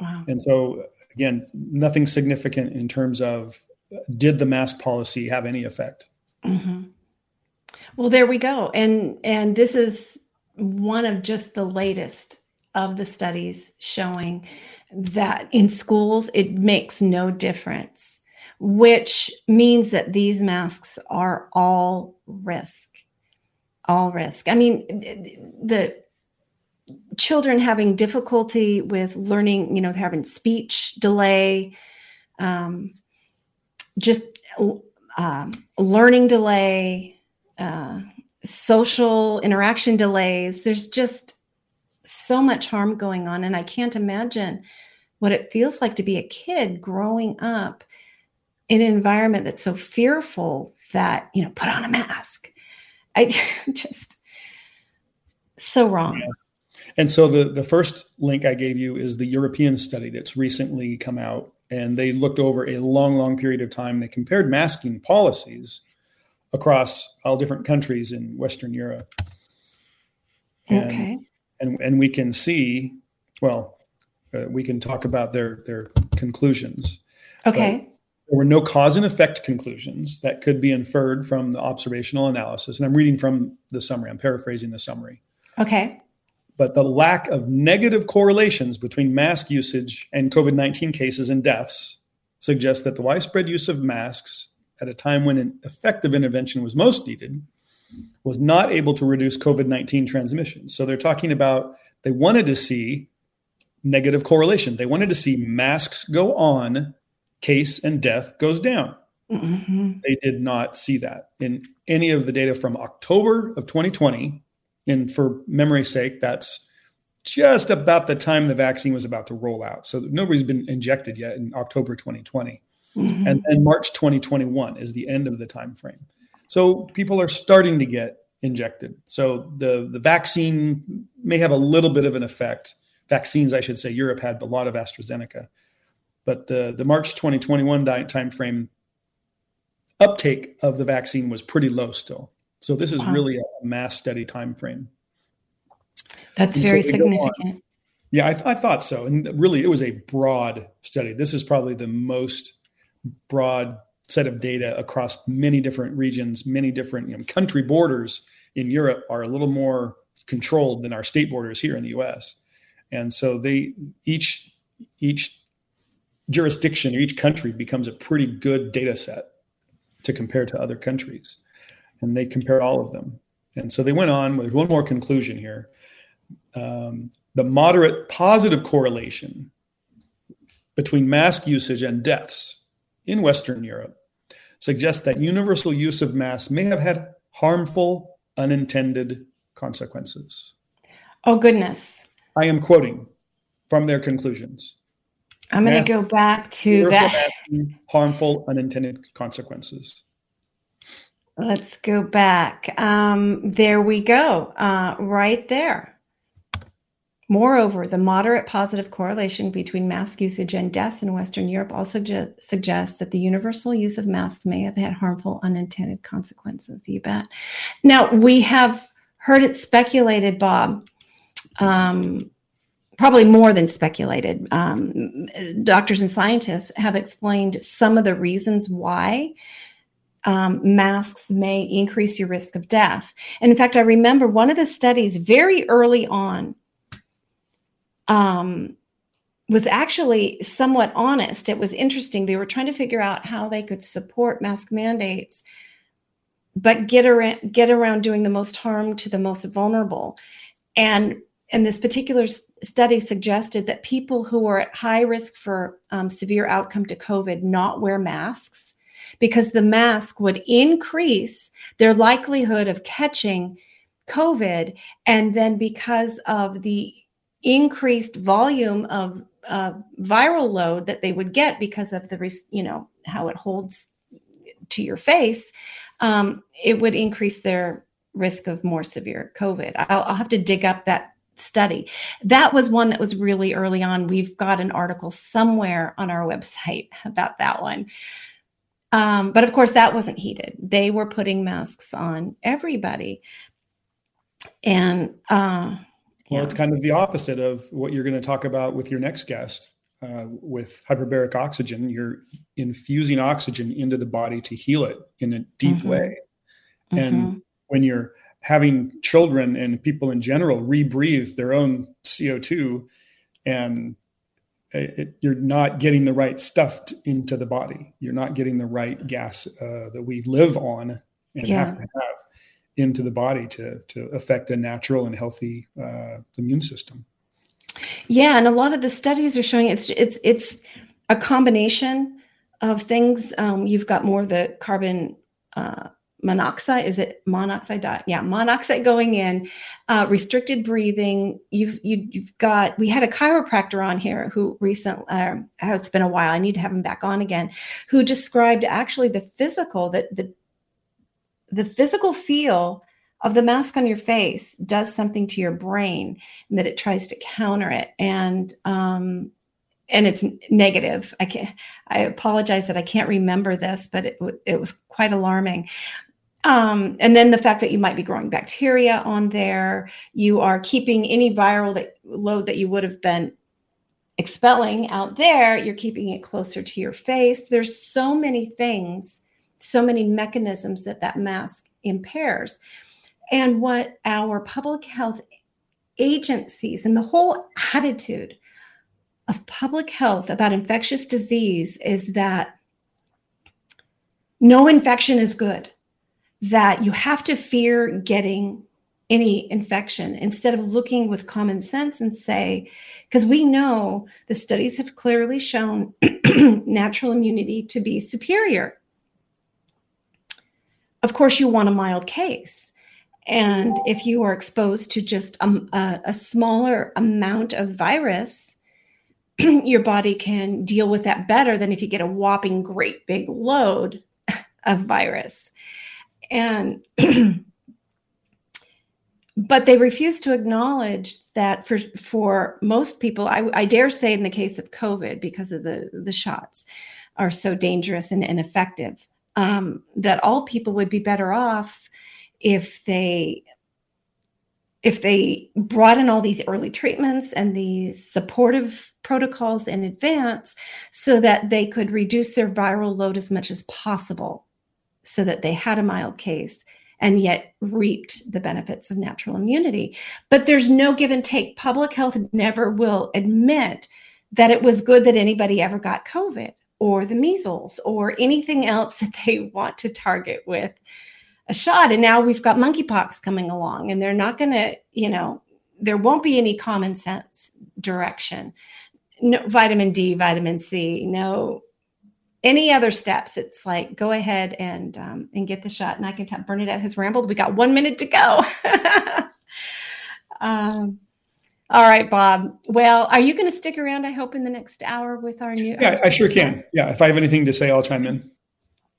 Wow. And so, again, nothing significant in terms of did the mask policy have any effect? Mm-hmm. Well, there we go. And and this is one of just the latest of the studies showing that in schools it makes no difference, which means that these masks are all risk all risk. I mean, the children having difficulty with learning, you know, having speech delay, um, just um, learning delay, uh, social interaction delays. There's just so much harm going on. And I can't imagine what it feels like to be a kid growing up in an environment that's so fearful that, you know, put on a mask. I just so wrong. Yeah. And so the the first link I gave you is the European study that's recently come out, and they looked over a long, long period of time. They compared masking policies across all different countries in Western Europe. And, okay. And and we can see, well, uh, we can talk about their their conclusions. Okay. There were no cause and effect conclusions that could be inferred from the observational analysis. And I'm reading from the summary. I'm paraphrasing the summary. Okay but the lack of negative correlations between mask usage and COVID 19 cases and deaths suggests that the widespread use of masks at a time when an effective intervention was most needed was not able to reduce COVID 19 transmission. So they're talking about they wanted to see negative correlation. They wanted to see masks go on, case and death goes down. Mm-hmm. They did not see that in any of the data from October of 2020 and for memory's sake, that's just about the time the vaccine was about to roll out. So nobody's been injected yet in October 2020. Mm-hmm. And then March 2021 is the end of the time frame. So people are starting to get injected. So the, the vaccine may have a little bit of an effect. Vaccines, I should say, Europe had a lot of AstraZeneca. But the, the March 2021 time frame uptake of the vaccine was pretty low still. So this is wow. really a mass study time frame. That's and very so significant. Yeah, I, th- I, thought so. And really, it was a broad study. This is probably the most broad set of data across many different regions, many different you know, country borders in Europe are a little more controlled than our state borders here in the U.S. And so they each each jurisdiction or each country becomes a pretty good data set to compare to other countries and they compare all of them. And so they went on. There's one more conclusion here. Um, the moderate positive correlation between mask usage and deaths in Western Europe suggests that universal use of masks may have had harmful unintended consequences. Oh, goodness. I am quoting from their conclusions. I'm going to go back to that. Harmful unintended consequences. Let's go back. Um, there we go, uh, right there. Moreover, the moderate positive correlation between mask usage and deaths in Western Europe also ju- suggests that the universal use of masks may have had harmful unintended consequences. You bet. Now, we have heard it speculated, Bob, um, probably more than speculated. Um, doctors and scientists have explained some of the reasons why um, masks may increase your risk of death. And in fact, I remember one of the studies very early on um, was actually somewhat honest. It was interesting. They were trying to figure out how they could support mask mandates, but get around get around doing the most harm to the most vulnerable. And and this particular study suggested that people who are at high risk for um, severe outcome to COVID not wear masks because the mask would increase their likelihood of catching COVID. And then because of the increased volume of uh, viral load that they would get because of the, you know, how it holds to your face, um, it would increase their risk of more severe COVID. I'll, I'll have to dig up that study. That was one that was really early on. We've got an article somewhere on our website about that one. Um, but of course, that wasn't heated. They were putting masks on everybody. And uh, well, yeah. it's kind of the opposite of what you're going to talk about with your next guest. Uh, with hyperbaric oxygen, you're infusing oxygen into the body to heal it in a deep mm-hmm. way. And mm-hmm. when you're having children and people in general rebreathe their own CO2 and it, you're not getting the right stuff into the body. You're not getting the right gas uh, that we live on and yeah. have to have. into the body to to affect a natural and healthy uh, immune system. Yeah, and a lot of the studies are showing it's it's it's a combination of things. Um, you've got more of the carbon uh, monoxide. Is it monoxide? Yeah, monoxide going in, uh, restricted breathing. You've you, you've got. We had a chiropractor on here who recently. Uh, oh, it's been a while. I need to have him back on again. Who described actually the physical that the the physical feel of the mask on your face does something to your brain and that it tries to counter it and um, and it's negative i can't i apologize that i can't remember this but it, it was quite alarming um, and then the fact that you might be growing bacteria on there you are keeping any viral that, load that you would have been expelling out there you're keeping it closer to your face. There's so many things so many mechanisms that that mask impairs. And what our public health agencies and the whole attitude of public health about infectious disease is that no infection is good, that you have to fear getting any infection instead of looking with common sense and say, because we know the studies have clearly shown natural immunity to be superior. Of course, you want a mild case. And if you are exposed to just a, a, a smaller amount of virus, your body can deal with that better than if you get a whopping great big load of virus. And but they refuse to acknowledge that for for most people, I, I, dare say in the case of COVID, because of the the shots are so dangerous and ineffective, um, that all people would be better off if they if they brought in all these early treatments and these supportive protocols in advance so that they could reduce their viral load as much as possible so that they had a mild case and yet reaped the benefits of natural immunity. But there's no give and take. Public health never will admit that it was good that anybody ever got COVID or the measles or anything else that they want to target with a shot. And now we've got monkeypox coming along, and they're not going to, you know, there won't be any common sense direction. No vitamin D, vitamin C, no any other steps. It's like go ahead and um, and get the shot. And I can tell Bernadette has rambled. We got one minute to go. um, all right, Bob. Well, are you going to stick around? I hope in the next hour with our new. Yeah, I sure can. Yeah, if I have anything to say, I'll chime in.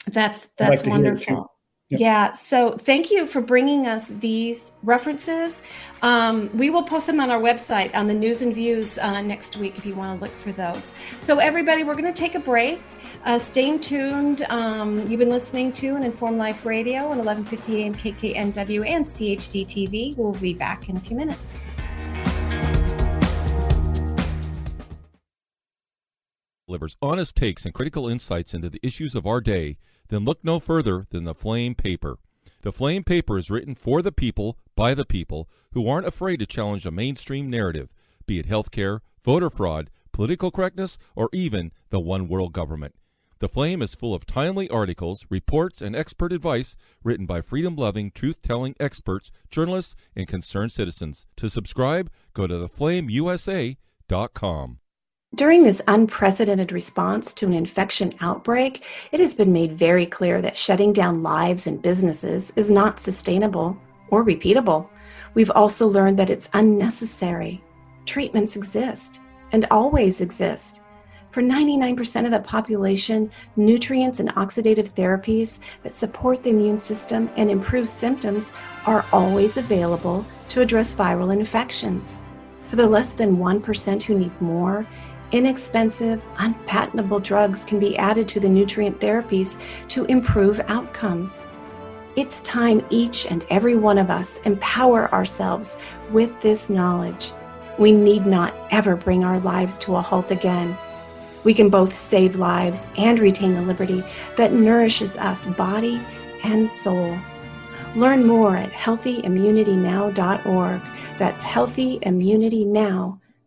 That's that's like wonderful. Yeah. So thank you for bringing us these references. Um, we will post them on our website on the news and views uh, next week if you want to look for those. So, everybody, we're going to take a break. Uh, stay tuned. Um, you've been listening to an Informed Life Radio on 1150 AM KKNW and CHD TV. We'll be back in a few minutes. delivers honest takes and critical insights into the issues of our day then look no further than the Flame Paper. The Flame Paper is written for the people, by the people, who aren't afraid to challenge a mainstream narrative, be it healthcare, voter fraud, political correctness, or even the one world government. The Flame is full of timely articles, reports, and expert advice written by freedom loving, truth telling experts, journalists, and concerned citizens. To subscribe, go to theflameusa.com. During this unprecedented response to an infection outbreak, it has been made very clear that shutting down lives and businesses is not sustainable or repeatable. We've also learned that it's unnecessary. Treatments exist and always exist. For 99% of the population, nutrients and oxidative therapies that support the immune system and improve symptoms are always available to address viral infections. For the less than 1% who need more, inexpensive, unpatentable drugs can be added to the nutrient therapies to improve outcomes. It's time each and every one of us empower ourselves with this knowledge. We need not ever bring our lives to a halt again. We can both save lives and retain the liberty that nourishes us body and soul. Learn more at healthyimmunitynow.org. That's healthyimmunitynow.org.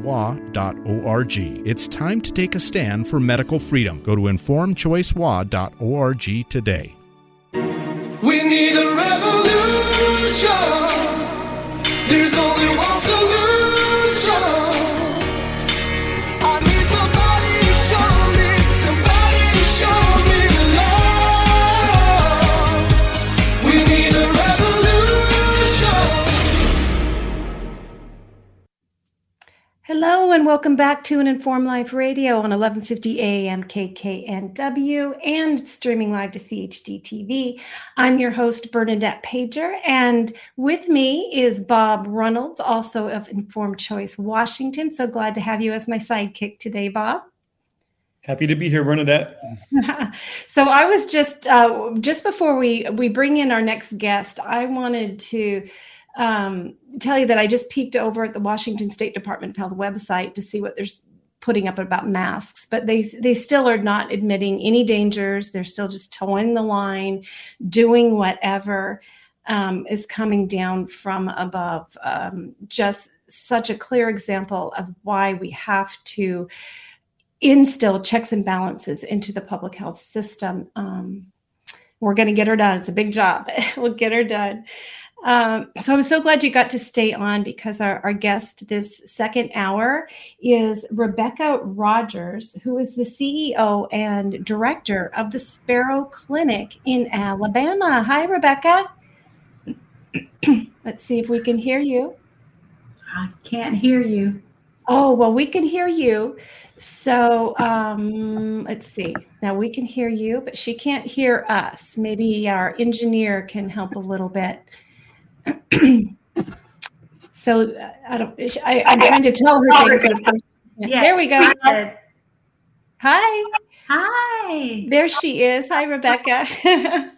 informedchoicewa.org. It's time to take a stand for medical freedom. Go to informedchoicewa.org today. We need a revolution. There's only one solution. And welcome back to an Informed Life Radio on 1150 AM KKNW and streaming live to CHD TV. I'm your host, Bernadette Pajer, and with me is Bob Reynolds, also of Informed Choice Washington. So glad to have you as my sidekick today, Bob. Happy to be here, Bernadette. so I was just uh, just before we we bring in our next guest, I wanted to um, tell you that I just peeked over at the Washington State Department of Health website to see what they're putting up about masks, but they they still are not admitting any dangers. They're still just toeing the line, doing whatever um, is coming down from above. Um, just such a clear example of why we have to instill checks and balances into the public health system. Um, we're going to get her done. It's a big job. we'll get her done. Um, so I'm so glad you got to stay on because our, our guest this second hour is Rebecca Rogers, who is the CEO and director of the Sparrow Clinic in Alabama. Hi, Rebecca. Let's see if we can hear you. I can't hear you. Oh, well, we can hear you. So um, let's see. Now we can hear you, but she can't hear us. Maybe our engineer can help a little bit. so I don't. I, I'm trying to tell her things. Yes, there we go. Hi. Hi. There she is. Hi, Rebecca.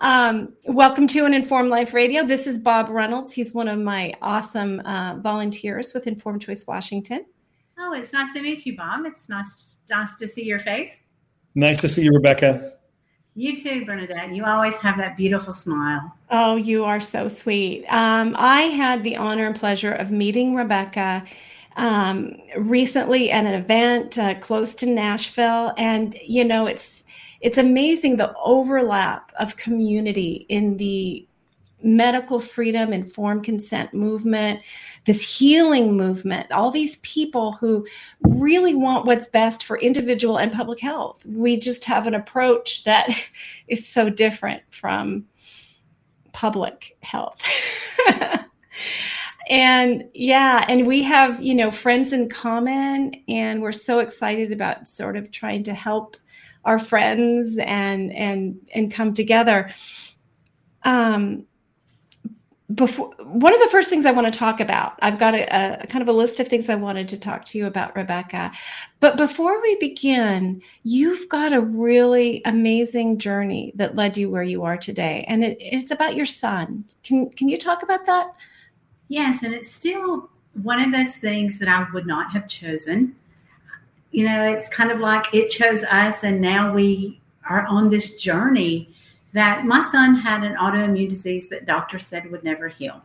um, welcome to an Informed Life Radio. This is Bob Reynolds. He's one of my awesome uh, volunteers with Informed Choice Washington. Oh, it's nice to meet you, Bob. It's nice, nice to see your face. Nice to see you, Rebecca. You too, Bernadette. You always have that beautiful smile. Oh, you are so sweet. Um, I had the honor and pleasure of meeting Rebecca um, recently at an event uh, close to Nashville, and you know it's it's amazing the overlap of community in the medical freedom, informed consent movement, this healing movement, all these people who really want what's best for individual and public health. We just have an approach that is so different from public health. and yeah, and we have, you know, friends in common, and we're so excited about sort of trying to help our friends and and and come together. Um, before one of the first things I want to talk about, I've got a, a, kind of a list of things I wanted to talk to you about, Rebecca. But before we begin, you've got a really amazing journey that led you where you are today, and it, it's about your son. Can can you talk about that? Yes, and it's still one of those things that I would not have chosen. You know, it's kind of like it chose us, and now we are on this journey that my son had an autoimmune disease that doctors said would never heal.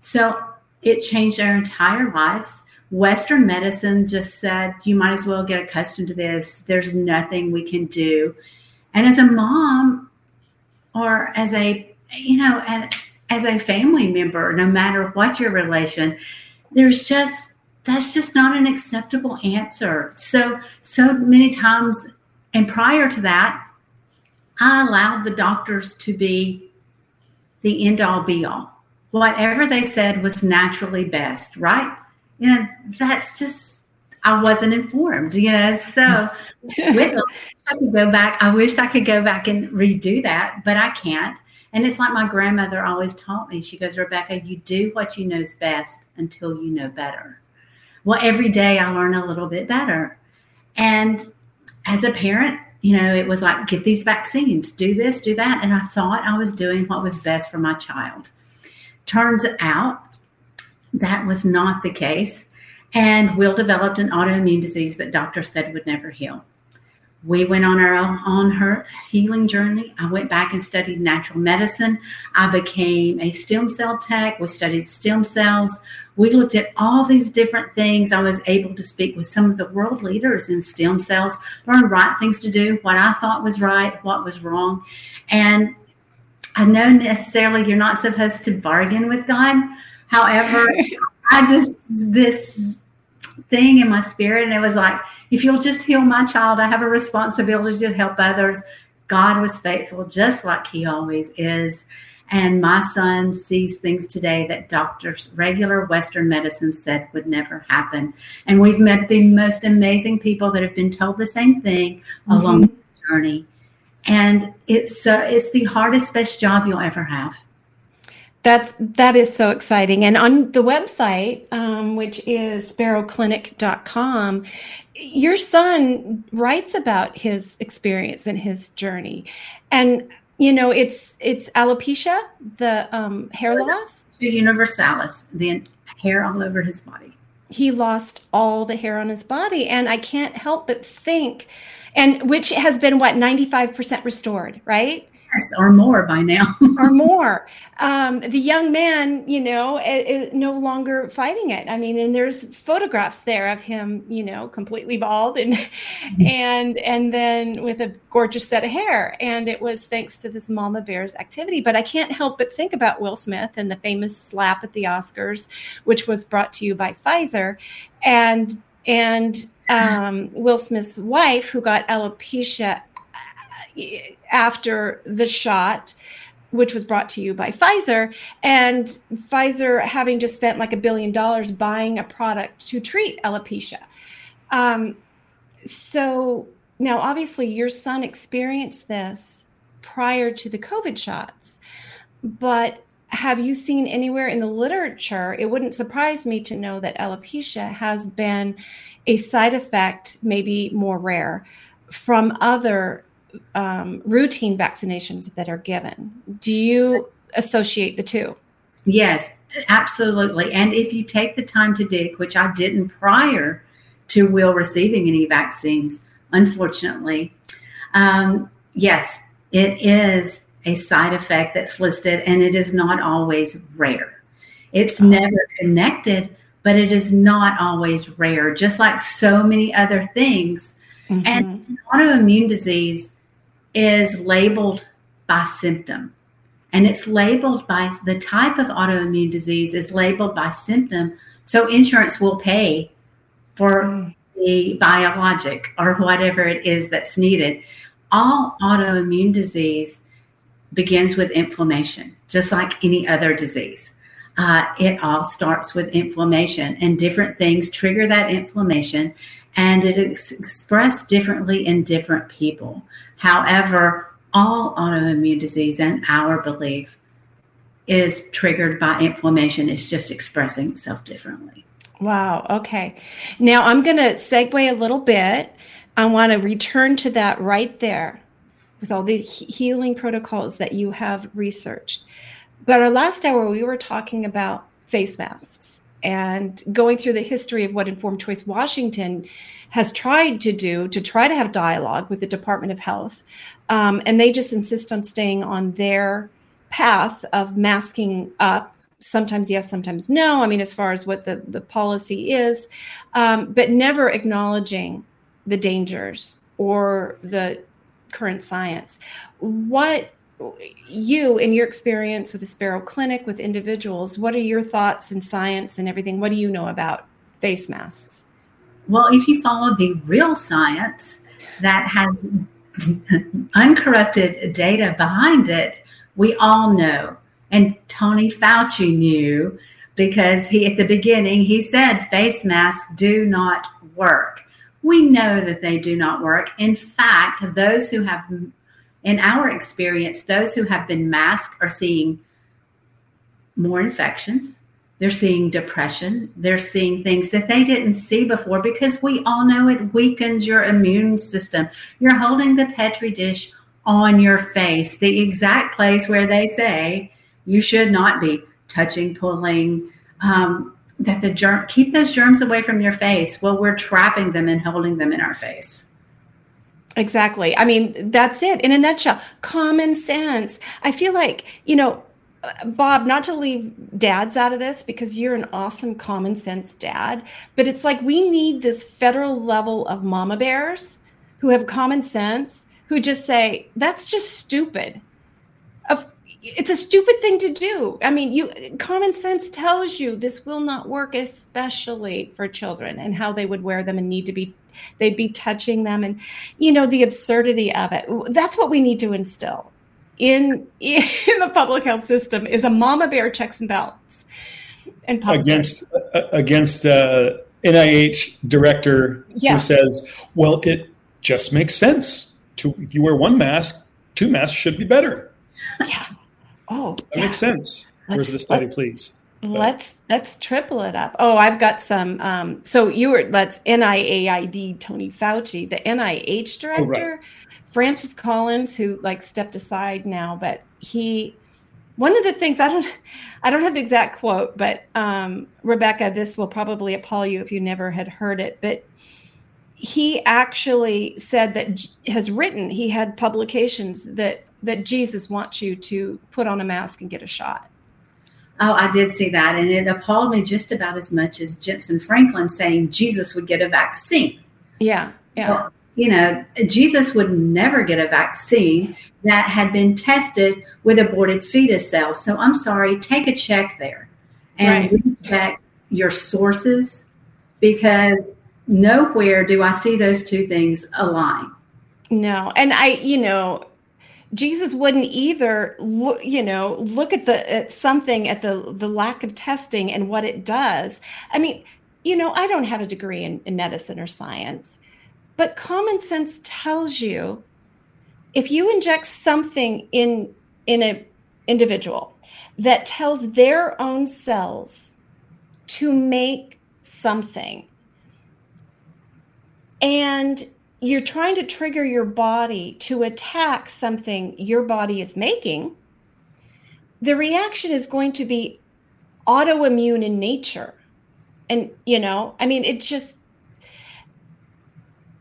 So it changed our entire lives. Western medicine just said, you might as well get accustomed to this. There's nothing we can do. And as a mom, or as a, you know, as, as a family member, no matter what your relation, there's just, that's just not an acceptable answer. So, so many times, and prior to that, I allowed the doctors to be the end all be all. Whatever they said was naturally best, right? You know, that's just, I wasn't informed, you know. So, hmm. with I could go back. I wished I could go back and redo that, but I can't. And it's like my grandmother always taught me. She goes, Rebecca, you do what you know is best until you know better. Well, every day I learn a little bit better. And as a parent, you know, it was like, get these vaccines, do this, do that. And I thought I was doing what was best for my child. Turns out that was not the case. And Will developed an autoimmune disease that doctors said would never heal. We went on our on her healing journey. I went back and studied natural medicine. I became a stem cell tech. We studied stem cells. We looked at all these different things. I was able to speak with some of the world leaders in stem cells, learn right things to do, what I thought was right, what was wrong. And I know necessarily you're not supposed to bargain with God. However, I just this thing in my spirit, and it was like, if you'll just heal my child, I have a responsibility to help others. God was faithful, just like He always is. And my son sees things today that doctors, regular Western medicine said would never happen. And we've met the most amazing people that have been told the same thing mm-hmm. along the journey. And it's uh, it's the hardest, best job you'll ever have. That's that is so exciting. And on the website, um, which is sparrowclinic.com, your son writes about his experience and his journey. And you know, it's it's alopecia, the um, hair loss. Universalis, the hair all over his body. He lost all the hair on his body, and I can't help but think, and which has been what ninety five percent restored, right? Yes, or more by now. or more. Um, the young man, you know, is, no longer fighting it. I mean, and there's photographs there of him, you know, completely bald and mm-hmm. and and then with a gorgeous set of hair. And it was thanks to this Mama Bears activity. But I can't help but think about Will Smith and the famous slap at the Oscars, which was brought to you by Pfizer, and and um, Will Smith's wife, who got alopecia after the shot which was brought to you by Pfizer, and Pfizer having just spent like a billion dollars buying a product to treat alopecia. Um, so now, obviously, your son experienced this prior to the COVID shots, but have you seen anywhere in the literature? It wouldn't surprise me to know that alopecia has been a side effect, maybe more rare, from other um, routine vaccinations that are given. Do you associate the two? Yes, absolutely. And if you take the time to dig, which I didn't prior to Will receiving any vaccines, unfortunately, um, yes, it is a side effect that's listed and it is not always rare. It's oh. never connected, but it is not always rare, just like so many other things. Mm-hmm. And autoimmune disease is labeled by symptom. And it's labeled by the type of autoimmune disease is labeled by symptom. So insurance will pay for mm. the biologic or whatever it is that's needed. All autoimmune disease begins with inflammation, just like any other disease. Uh, it all starts with inflammation, and different things trigger that inflammation, and it is expressed differently in different people. However, all autoimmune disease and our belief is triggered by inflammation. It's just expressing itself differently. Wow. Okay. Now I'm going to segue a little bit. I want to return to that right there with all the healing protocols that you have researched. But our last hour, we were talking about face masks and going through the history of what Informed Choice Washington has tried to do to try to have dialogue with the Department of Health. Um, and they just insist on staying on their path of masking up. Sometimes yes, sometimes no. I mean, as far as what the, the policy is, um, but never acknowledging the dangers or the current science. What you in your experience with the sparrow clinic with individuals what are your thoughts in science and everything what do you know about face masks well if you follow the real science that has uncorrupted data behind it we all know. And tony fauci knew because he at the beginning he said face masks do not work. We know that they do not work. In fact those who have in our experience, those who have been masked are seeing more infections, They're seeing depression. They're seeing things that they didn't see before because we all know it weakens your immune system. You're holding the Petri dish on your face, the exact place where they say you should not be touching, pulling, um, that the germ keep those germs away from your face. Well, we're trapping them and holding them in our face. Exactly. I mean, that's it in a nutshell. Common sense. I feel like, you know, Bob, not to leave dads out of this because you're an awesome common sense dad, but it's like we need this federal level of mama bears who have common sense who just say, that's just stupid. It's a stupid thing to do. I mean, you common sense tells you this will not work, especially for children and how they would wear them and need to be they'd be touching them and you know the absurdity of it. That's what we need to instill in in the public health system is a mama bear checks and balance and against uh, against uh, NIH director Yeah. who says, "Well, it just makes sense to if you wear one mask, two masks should be better. yeah. Oh, That yeah. makes sense." Where's the study, please? Let's let's triple it up. Oh, I've got some. Um, so you were let's NIAID Tony Fauci, the NIH director, Oh, right. Francis Collins, who like stepped aside now, but he one of the things I don't I don't have the exact quote, but um, Rebecca, this will probably appall you if you never had heard it, but he actually said that has written he had publications that that Jesus wants you to put on a mask and get a shot. Oh, I did see that, and it appalled me just about as much as Jentezen Franklin saying Jesus would get a vaccine. Yeah, yeah. Well, you know, Jesus would never get a vaccine that had been tested with aborted fetus cells. So I'm sorry, take a check there and Right. recheck your sources because nowhere do I see those two things align. No, and I, you know, Jesus wouldn't either. Look, you know, look at the at something at the the lack of testing and what it does. I mean, you know, I don't have a degree in, in medicine or science, but common sense tells you if you inject something in in a individual that tells their own cells to make something and you're trying to trigger your body to attack something your body is making, the reaction is going to be autoimmune in nature. And, you know, I mean, it just,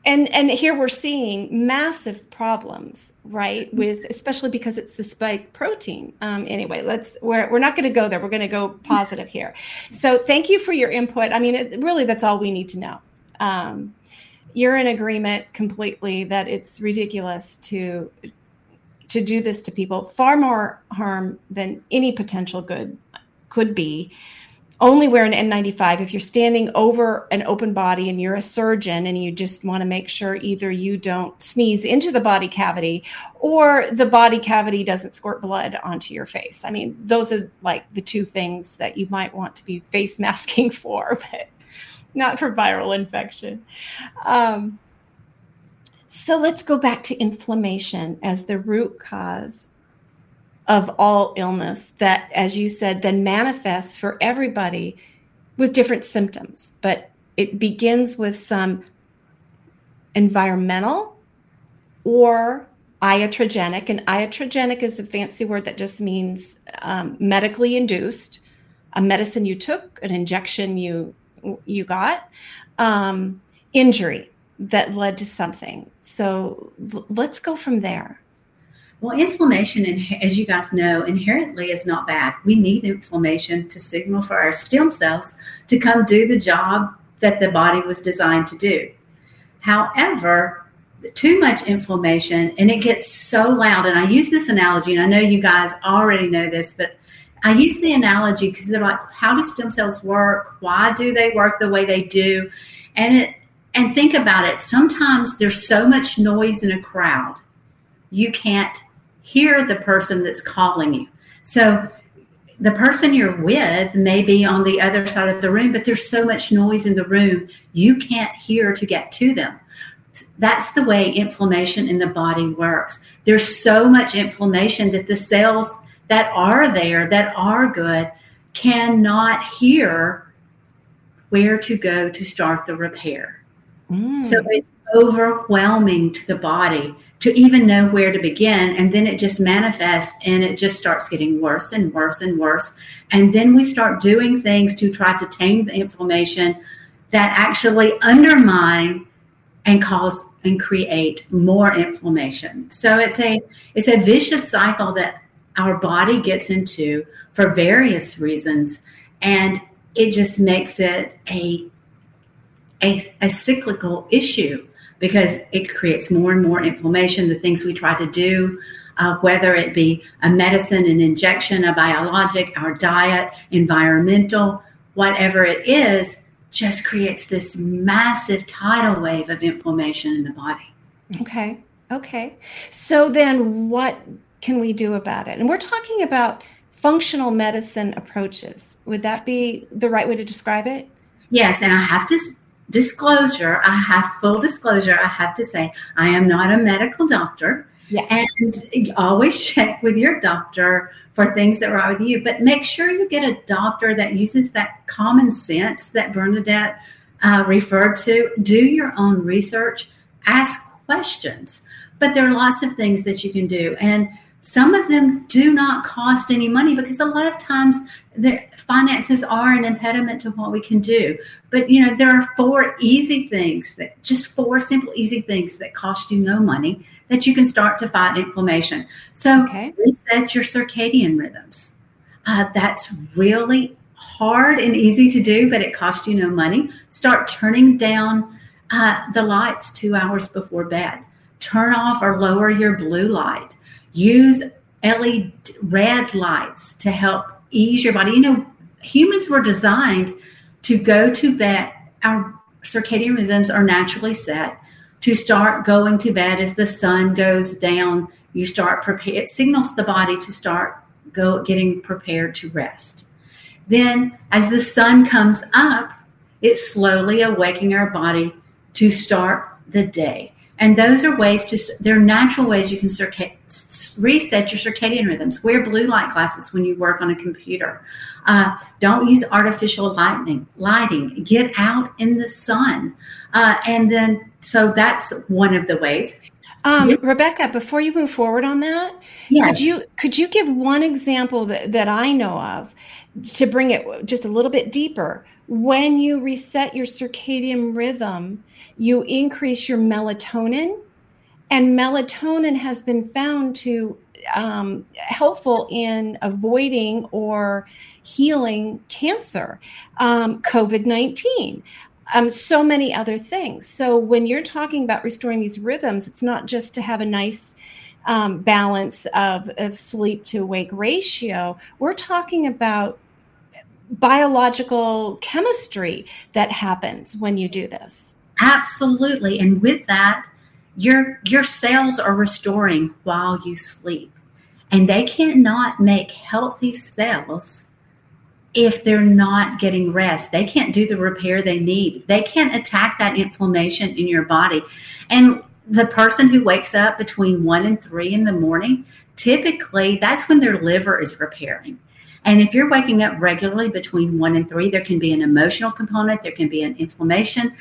and and here we're seeing massive problems right with especially because it's the spike protein. Um, anyway let's we're, we're not going to go there. We're going to go positive here. So thank you for your input. I mean it, really that's all we need to know. Um, you're in agreement completely that it's ridiculous to to do this to people. Far more harm than any potential good could be. Only wear an N95 if you're standing over an open body and you're a surgeon and you just want to make sure either you don't sneeze into the body cavity or the body cavity doesn't squirt blood onto your face. I mean, those are like the two things that you might want to be face masking for, but not for viral infection. Um, so let's go back to inflammation as the root cause of all illness that, as you said, then manifests for everybody with different symptoms. But it begins with some environmental or iatrogenic. And iatrogenic is a fancy word that just means um, medically induced, a medicine you took, an injection you you got, um, injury that led to something. So l- let's go from there. Well, inflammation, as you guys know, inherently is not bad. We need inflammation to signal for our stem cells to come do the job that the body was designed to do. However, too much inflammation and it gets so loud. And I use this analogy, and I know you guys already know this, but I use the analogy because they're like, how do stem cells work? Why do they work the way they do? And it and think about it. Sometimes there's so much noise in a crowd, you can't hear the person that's calling you. So the person you're with may be on the other side of the room, but there's so much noise in the room, you can't hear to get to them. That's the way inflammation in the body works. There's so much inflammation that the cells that are there, that are good, cannot hear where to go to start the repair. Mm. So it's overwhelming to the body to even know where to begin. And then it just manifests and it just starts getting worse and worse and worse. And then we start doing things to try to tame the inflammation that actually undermine and cause and create more inflammation. So it's a it's a vicious cycle that our body gets into for various reasons and it just makes it a a, a cyclical issue because it creates more and more inflammation. The things we try to do, uh, whether it be a medicine, an injection, a biologic, our diet, environmental, whatever it is, just creates this massive tidal wave of inflammation in the body. Okay. Okay. So then what can we do about it? And we're talking about functional medicine approaches. Would that be the right way to describe it? Yes, and I have to disclosure, I have full disclosure, I have to say, I am not a medical doctor. Yeah. And always check with your doctor for things that are wrong with you. But make sure you get a doctor that uses that common sense that Bernadette uh, referred to. Do your own research, ask questions. But there are lots of things that you can do. And some of them do not cost any money because a lot of times the finances are an impediment to what we can do. But you know, there are four easy things that just four simple, easy things that cost you no money that you can start to fight inflammation. So Okay. reset your circadian rhythms. Uh, that's really hard and easy to do, but it costs you no money. Start turning down uh, the lights two hours before bed. Turn off or lower your blue light. Use LED red lights to help ease your body. You know, humans were designed to go to bed. Our circadian rhythms are naturally set to start going to bed as the sun goes down. You start prepare. It signals the body to start go getting prepared to rest. Then, as the sun comes up, it's slowly awakening our body to start the day. And those are ways to, they're natural ways you can circa- reset your circadian rhythms. Wear blue light glasses when you work on a computer. Uh, don't use artificial lighting. Lighting. Get out in the sun. Uh, and then, so that's one of the ways. Um, Yep. Rebecca, before you move forward on that, Yes. could you could you give one example that, that I know of to bring it just a little bit deeper? When you reset your circadian rhythm, you increase your melatonin, and melatonin has been found to um, helpful in avoiding or healing cancer, um, COVID nineteen um, so many other things. So when you're talking about restoring these rhythms, it's not just to have a nice um, balance of, of sleep to wake ratio. We're talking about biological chemistry that happens when you do this. Absolutely. And with that, your your cells are restoring while you sleep. And they cannot make healthy cells if they're not getting rest. They can't do the repair they need. They can't attack that inflammation in your body. And the person who wakes up between 1 and 3 in the morning, typically that's when their liver is repairing. And if you're waking up regularly between one and three, there can be an emotional component, there can be an inflammation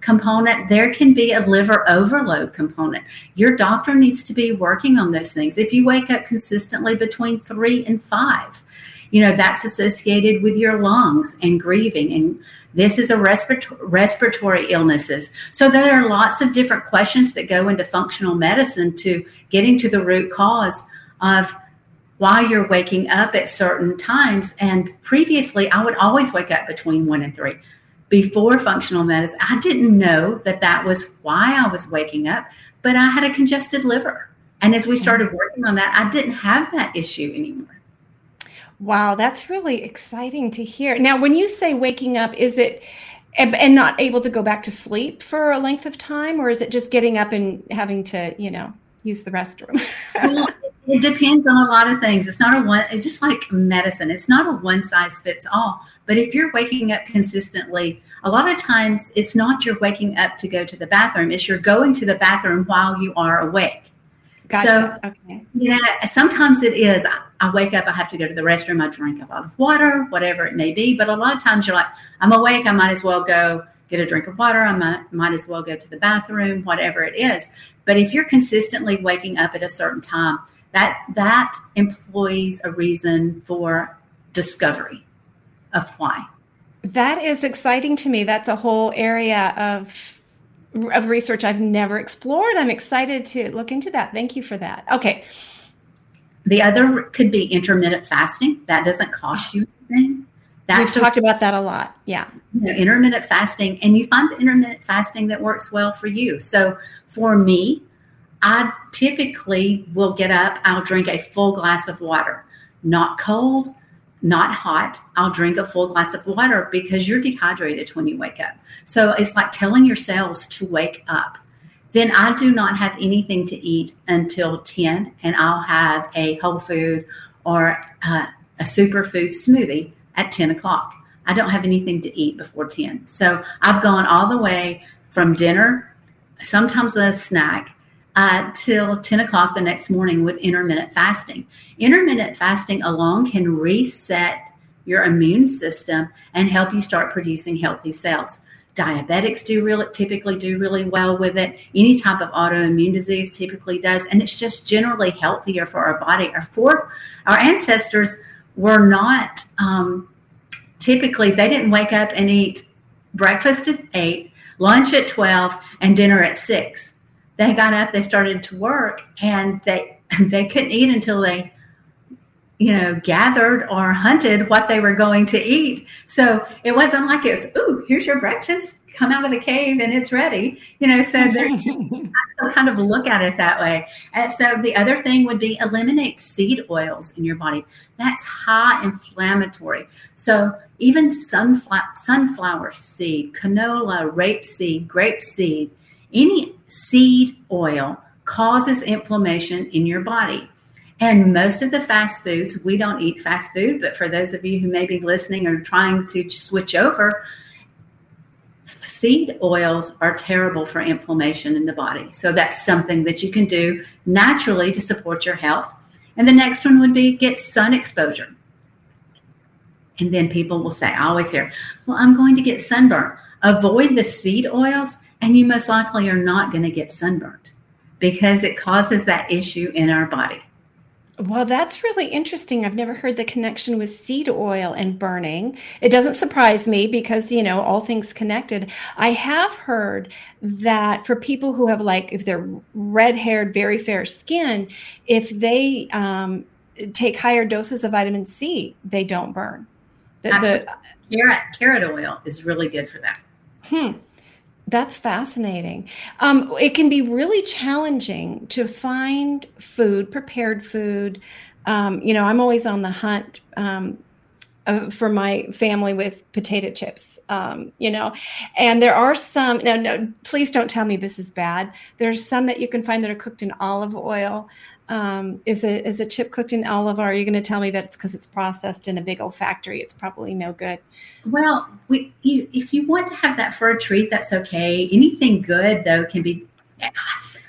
component, there can be a liver overload component. Your doctor needs to be working on those things. If you wake up consistently between three and five, you know that's associated with your lungs and grieving and this is a respirator- respiratory illnesses so there are lots of different questions that go into functional medicine to getting to the root cause of why you're waking up at certain times. And previously, I would always wake up between one and three. Before functional medicine, I didn't know that that was why I was waking up, but I had a congested liver. And as we mm-hmm. started working on that, I didn't have that issue anymore. Wow, that's really exciting to hear. Now, when you say waking up, is it and, and not able to go back to sleep for a length of time, or is it just getting up and having to, you know, use the restroom? Well, it depends on a lot of things. It's not a one, it's just like medicine. It's not a one size fits all. But if you're waking up consistently, a lot of times it's not you're waking up to go to the bathroom, it's you're going to the bathroom while you are awake. Gotcha. okay. you know, sometimes it is. I, I wake up, I have to go to the restroom, I drink a lot of water, whatever it may be. But a lot of times you're like, I'm awake, I might as well go get a drink of water, I might, might as well go to the bathroom, whatever it is. But if you're consistently waking up at a certain time, that that employs a reason for discovery of why. That is exciting to me. That's a whole area of of research I've never explored. I'm excited to look into that. Thank you for that. Okay. The other could be intermittent fasting. That doesn't cost you anything. We've talked about that a lot. Yeah. You know, intermittent fasting, and you find the intermittent fasting that works well for you. So for me, I typically will get up, I'll drink a full glass of water, not cold, not hot. I'll drink a full glass of water because you're dehydrated when you wake up. So it's like telling your cells to wake up. Then I do not have anything to eat until 10, and I'll have a whole food or uh, a superfood smoothie at 10 o'clock. I don't have anything to eat before 10. So I've gone all the way from dinner, sometimes a snack, uh, till 10 o'clock the next morning with intermittent fasting. Intermittent fasting alone can reset your immune system and help you start producing healthy cells. Diabetics do really typically do really well with it. Any type of autoimmune disease typically does, and it's just generally healthier for our body. Our fourth, our ancestors were not um, typically they didn't wake up and eat breakfast at eight, lunch at twelve, and dinner at six. They got up, they started to work, and they they couldn't eat until they you know, gathered or hunted what they were going to eat. So it wasn't like it's, ooh, here's your breakfast, come out of the cave and it's ready. You know, so they kind of look at it that way. And so the other thing would be eliminate seed oils in your body. That's high inflammatory. So even sunflower, sunflower seed, canola, rapeseed, grape seed, any seed oil causes inflammation in your body. And most of the fast foods, we don't eat fast food, but for those of you who may be listening or trying to switch over, seed oils are terrible for inflammation in the body. So that's something that you can do naturally to support your health. And the next one would be get sun exposure. And then people will say, I always hear, well, I'm going to get sunburn. Avoid the seed oils and you most likely are not going to get sunburned because it causes that issue in our body. Well, that's really interesting. I've never heard the connection with seed oil and burning. It doesn't surprise me because, you know, all things connected. I have heard that for people who have, like, if they're red haired, very fair skin, if they um, take higher doses of vitamin C, they don't burn. The, the, carrot, carrot oil is really good for that. Hmm. That's fascinating. Um, it can be really challenging to find food, prepared food. Um, you know, I'm always on the hunt um, uh, for my family with potato chips. Um, you know, and there are some. No, no, please don't tell me this is bad. There's some that you can find that are cooked in olive oil. Um, is a is a chip cooked in olive oil? Are you going to tell me that it's because it's processed in a big old factory? It's probably no good. Well, we, you, if you want to have that for a treat, that's okay. Anything good though can be.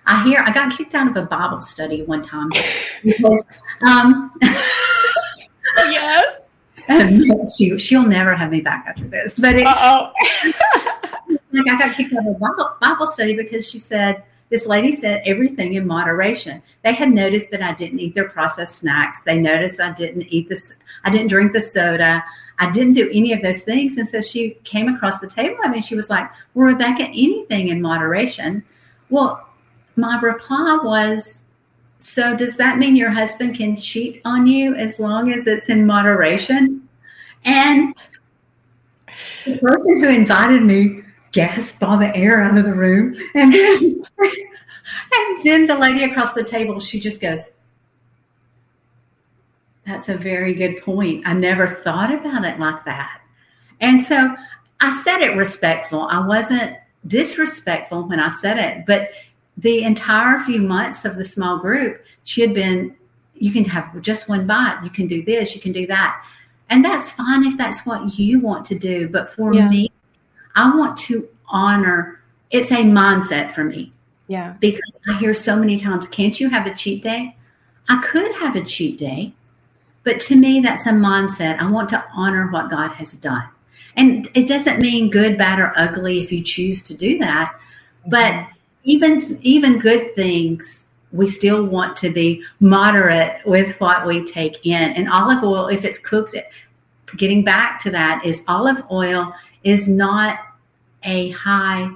I hear I got kicked out of a Bible study one time because. Um, yes. she she'll never have me back after this. But it, oh, like I got kicked out of a Bible, Bible study because she said this lady said everything in moderation. They had noticed that I didn't eat their processed snacks. They noticed I didn't eat this. I didn't drink the soda. I didn't do any of those things. And so she came across the table. I mean, she was like, well, Rebecca, anything in moderation. Well, my reply was, so does that mean your husband can cheat on you as long as it's in moderation? And the person who invited me gasped all the air out of the room. And then, and then the lady across the table, she just goes, That's a very good point. I never thought about it like that. And so I said it respectful. I wasn't disrespectful when I said it, but the entire few months of the small group, she had been, you can have just one bite, you can do this, you can do that. And that's fine if that's what you want to do. But for Yeah. me, I want to honor it's a mindset for me. Yeah. because I hear so many times, can't you have a cheat day? I could have a cheat day, but to me, that's a mindset. I want to honor what God has done. And it doesn't mean good, bad, or ugly if you choose to do that. But mm-hmm. even even good things, we still want to be moderate with what we take in. And olive oil, if it's cooked, getting back to that, is olive oil is not a high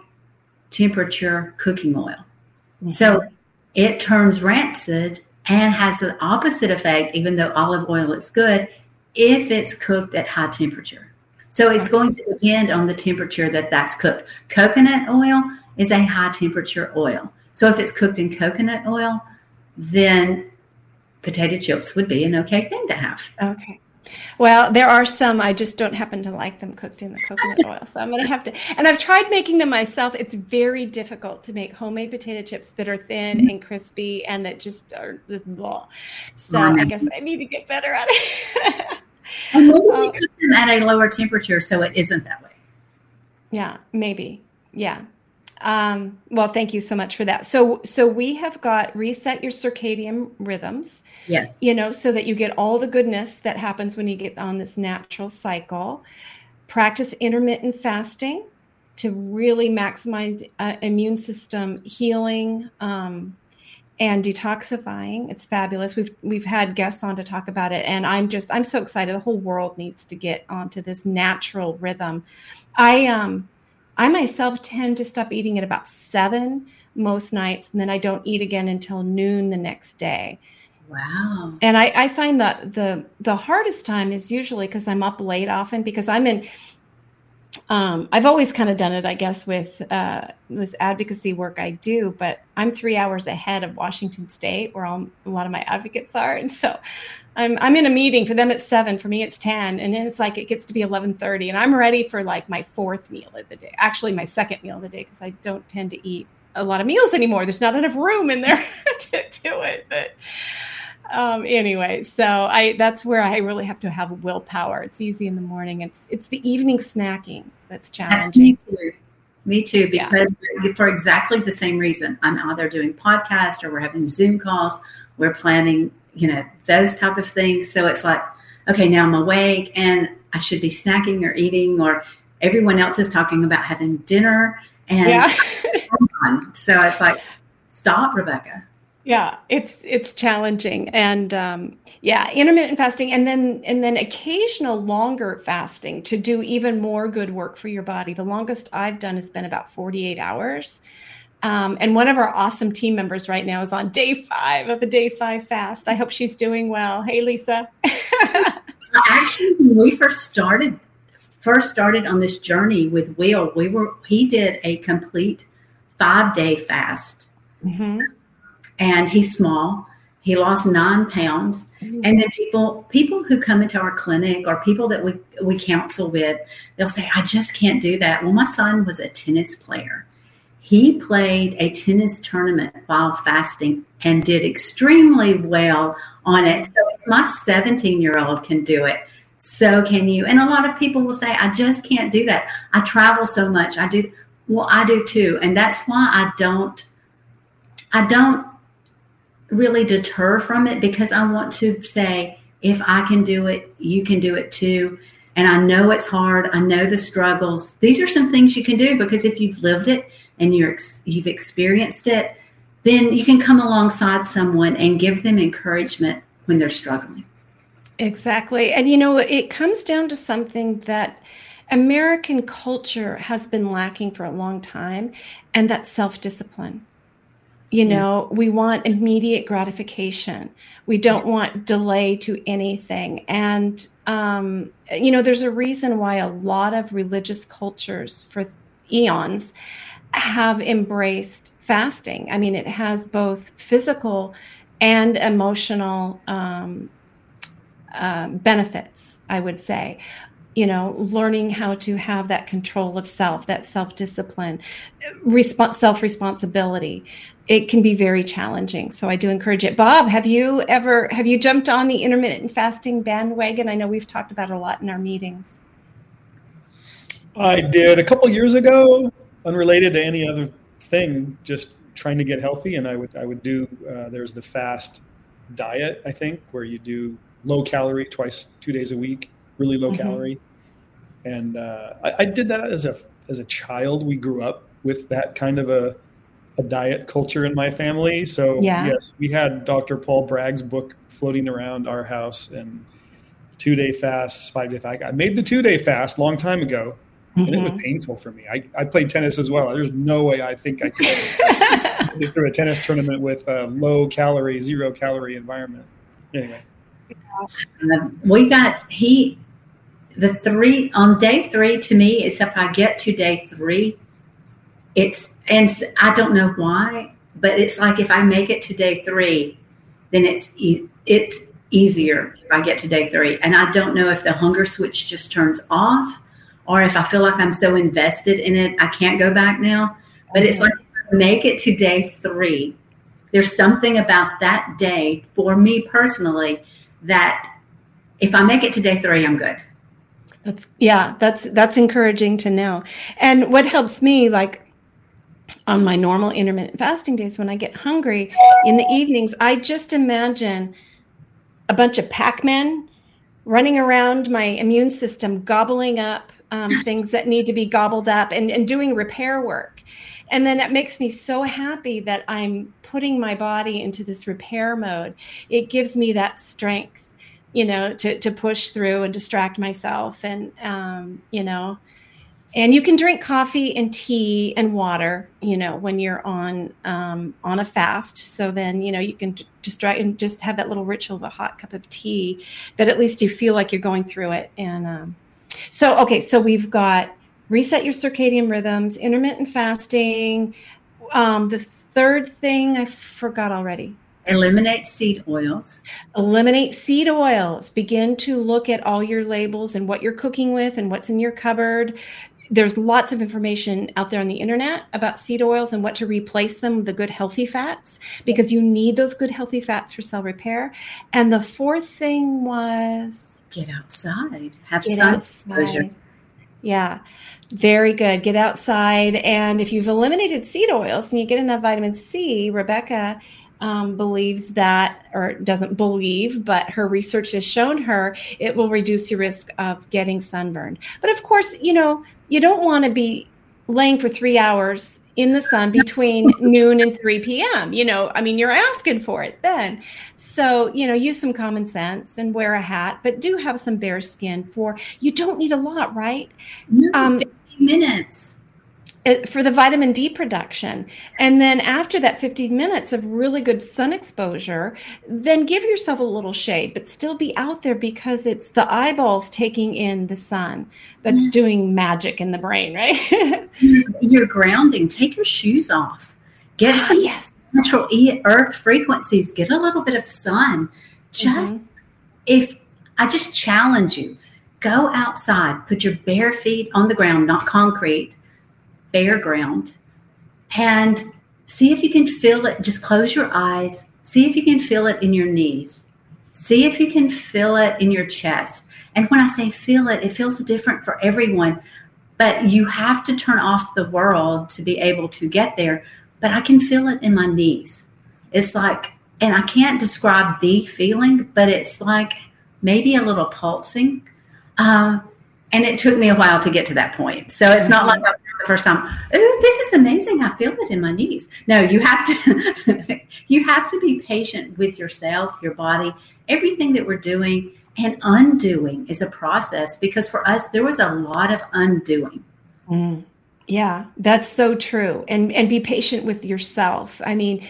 temperature cooking oil. Mm-hmm. So it turns rancid and has the opposite effect, even though olive oil is good, if it's cooked at high temperature. So it's going to depend on the temperature that that's cooked. Coconut oil is a high temperature oil. So if it's cooked in coconut oil, then potato chips would be an okay thing to have. Okay. Well, there are some I just don't happen to like them cooked in the coconut oil, so I'm going to have to. And I've tried making them myself. It's very difficult to make homemade potato chips that are thin and crispy and that just are just blah. So I guess I need to get better at it. And maybe Oh. we cook them at a lower temperature so it isn't that way. Yeah, maybe. Yeah. Um, well, thank you so much for that. So, so we have got reset your circadian rhythms. Yes. you know, so that you get all the goodness that happens when you get on this natural cycle. Practice intermittent fasting to really maximize uh, immune system healing um, and detoxifying. It's fabulous. We've we've had guests on to talk about it, and I'm just I'm so excited. The whole world needs to get onto this natural rhythm. I um I myself tend to stop eating at about seven most nights, and then I don't eat again until noon the next day Wow. and I, I find that the the hardest time is usually because I'm up late often because I'm in. Um, I've always kind of done it, I guess, with uh, this advocacy work I do, but I'm three hours ahead of Washington State, where all, a lot of my advocates are, and so I'm I'm in a meeting for them at seven. For me, it's ten, and then it's like it gets to be eleven thirty, and I'm ready for like my fourth meal of the day. Actually, my second meal of the day because I don't tend to eat a lot of meals anymore. There's not enough room in there to do it, but um anyway so i that's where i really have to have willpower it's easy in the morning it's it's the evening snacking that's That's me challenging too. Me too, Yeah. because for exactly the same reason. I'm either doing podcast or we're having Zoom calls. We're planning, you know, those type of things. So it's like, okay, now I'm awake and I should be snacking or eating, or everyone else is talking about having dinner. And yeah so it's like, stop, Rebecca. Yeah it's it's challenging and um yeah intermittent fasting and then and then occasional longer fasting to do even more good work for your body. The longest i've done has been about 48 hours. Um, and one of our awesome team members right now is on day five of a day five fast. I hope she's doing well. Hey lisa. Actually, when we first started, first started on this journey with Will, we were he did a complete five day fast. Mhm. And he's small. He lost nine pounds, mm-hmm. and then people people who come into our clinic or people that we we counsel with, they'll say, "I just can't do that." Well, my son was a tennis player. He played a tennis tournament while fasting and did extremely well on it. So if my 17 year old can do it, so can you. And a lot of people will say, "I just can't do that. I travel so much. I do." Well, I do too, and that's why I don't. I don't really deter from it because I want to say, if I can do it, you can do it too. And I know it's hard. I know the struggles. These are some things you can do because if you've lived it and you're you've experienced it, then you can come alongside someone and give them encouragement when they're struggling. Exactly. And you know, it comes down to something that American culture has been lacking for a long time, and that's self discipline. You know, we want immediate gratification. We don't want delay to anything. And, um, you know, there's a reason why a lot of religious cultures for eons have embraced fasting. I mean, it has both physical and emotional um, um, benefits, I would say. You know, learning how to have that control of self, that self discipline, resp- self responsibility. It can be very challenging. So I do encourage it. Bob, have you ever have you jumped on the intermittent fasting bandwagon? I know we've talked about it a lot in our meetings. I did a couple years ago, unrelated to any other thing, just trying to get healthy, and I would I would do uh, there's the fast diet I think where you do low calorie twice two days a week, really low Mhm. calorie, and uh, I, I did that as a as a child. We grew up with that kind of a a diet culture in my family. So Yeah. yes, we had Dr. Paul Bragg's book floating around our house and two day fasts, five day fast. I made the two day fast long time ago, and it was Mhm. painful for me. I, I played tennis as well. There's no way I think I could get through a tennis tournament with a low calorie, zero calorie environment. Anyway, Um, we got he the three on day three to me is if I get to day three, it's and I don't know why, but it's like if I make it to day three, then it's it's easier if I get to day three, and I don't know if the hunger switch just turns off or if I feel like I'm so invested in it I can't go back now. But it's like make it to day three. There's something about that day for me personally that if I make it to day three, I'm good. That's yeah, that's that's encouraging to know. And what helps me like on my normal intermittent fasting days when I get hungry in the evenings, I just imagine a bunch of Pac-Men running around my immune system, gobbling up um, things that need to be gobbled up and, and doing repair work. And then it makes me so happy that I'm putting my body into this repair mode. It gives me that strength, you know, to, to push through and distract myself. And, um, you know, and you can drink coffee and tea and water, you know, when you're on um, on a fast. So then, you know, you can just try and just have that little ritual of a hot cup of tea that at least you feel like you're going through it. And um, so, okay, so we've got reset your circadian rhythms, intermittent fasting. Um, the third thing I forgot already. Eliminate seed oils. Eliminate seed oils. Begin to look at all your labels and what you're cooking with and what's in your cupboard. There's lots of information out there on the internet about seed oils and what to replace them with the good healthy fats because you need those good healthy fats for cell repair. And the fourth thing was Get outside. Have get sun exposure. Yeah, very good. Get outside. And if you've eliminated seed oils and you get enough vitamin C, Rebecca um, believes that, or doesn't believe, but her research has shown her it will reduce your risk of getting sunburned. But of course, you know, you don't want to be laying for three hours in the sun between noon and 3 p.m. You know, I mean, you're asking for it then. So, you know, use some common sense and wear a hat, but do have some bare skin for you don't need a lot, right? No, Um, 15 minutes. Uh, For the vitamin D production. And then after that 15 minutes of really good sun exposure, then give yourself a little shade, but still be out there because it's the eyeballs taking in the sun that's doing magic in the brain, right? You're, grounding. Take your shoes off. Get Ah, some yes. natural e- earth frequencies. Get a little bit of sun. Just if I just challenge you, go outside, put your bare feet on the ground, not concrete, bare ground, and see if you can feel it. Just close your eyes. See if you can feel it in your knees. See if you can feel it in your chest. And when I say feel it, it feels different for everyone, but you have to turn off the world to be able to get there. But I can feel it in my knees. It's like, and I can't describe the feeling, but it's like maybe a little pulsing. Um, and it took me a while to get to that point. So it's not like the first time. Ooh, this is amazing! I feel it in my knees. No, you have to. you have to be patient with yourself, your body, everything that we're doing and undoing is a process. Because for us, there was a lot of undoing. Mm. Yeah, that's so true. And and be patient with yourself. I mean,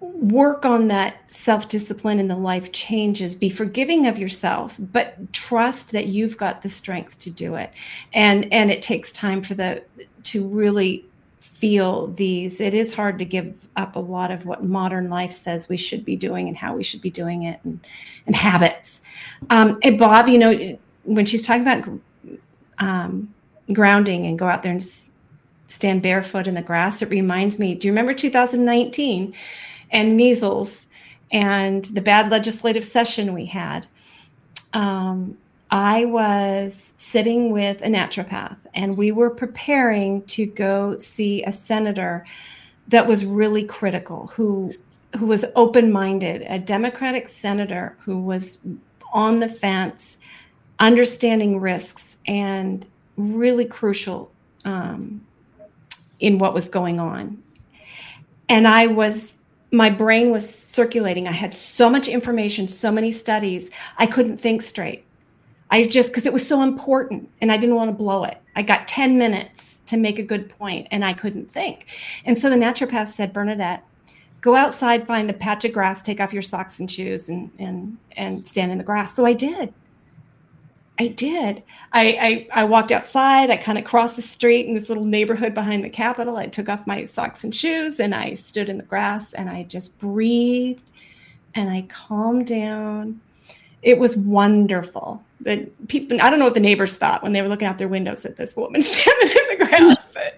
work on that self-discipline and the life changes. Be forgiving of yourself, but trust that you've got the strength to do it. And and it takes time for the to really feel these. It is hard to give up a lot of what modern life says we should be doing and how we should be doing it and and habits. Um, and Bob, you know, when she's talking about um, grounding and go out there and stand barefoot in the grass, it reminds me. Do you remember 2019 and measles and the bad legislative session we had? Um, I was sitting with a naturopath and we were preparing to go see a senator that was really critical, who who was open-minded, a Democratic senator who was on the fence, understanding risks, and really crucial um, in what was going on. And I was, my brain was circulating. I had so much information, so many studies, I couldn't think straight. I just, because it was so important and I didn't want to blow it. I got 10 minutes to make a good point and I couldn't think. And so the naturopath said, Bernadette, go outside, find a patch of grass, take off your socks and shoes and, and, and stand in the grass. So I did. I did. I, I, I walked outside. I kind of crossed the street in this little neighborhood behind the Capitol. I took off my socks and shoes and I stood in the grass and I just breathed and I calmed down. It was wonderful. The people, I don't know what the neighbors thought when they were looking out their windows at this woman standing in the grass, but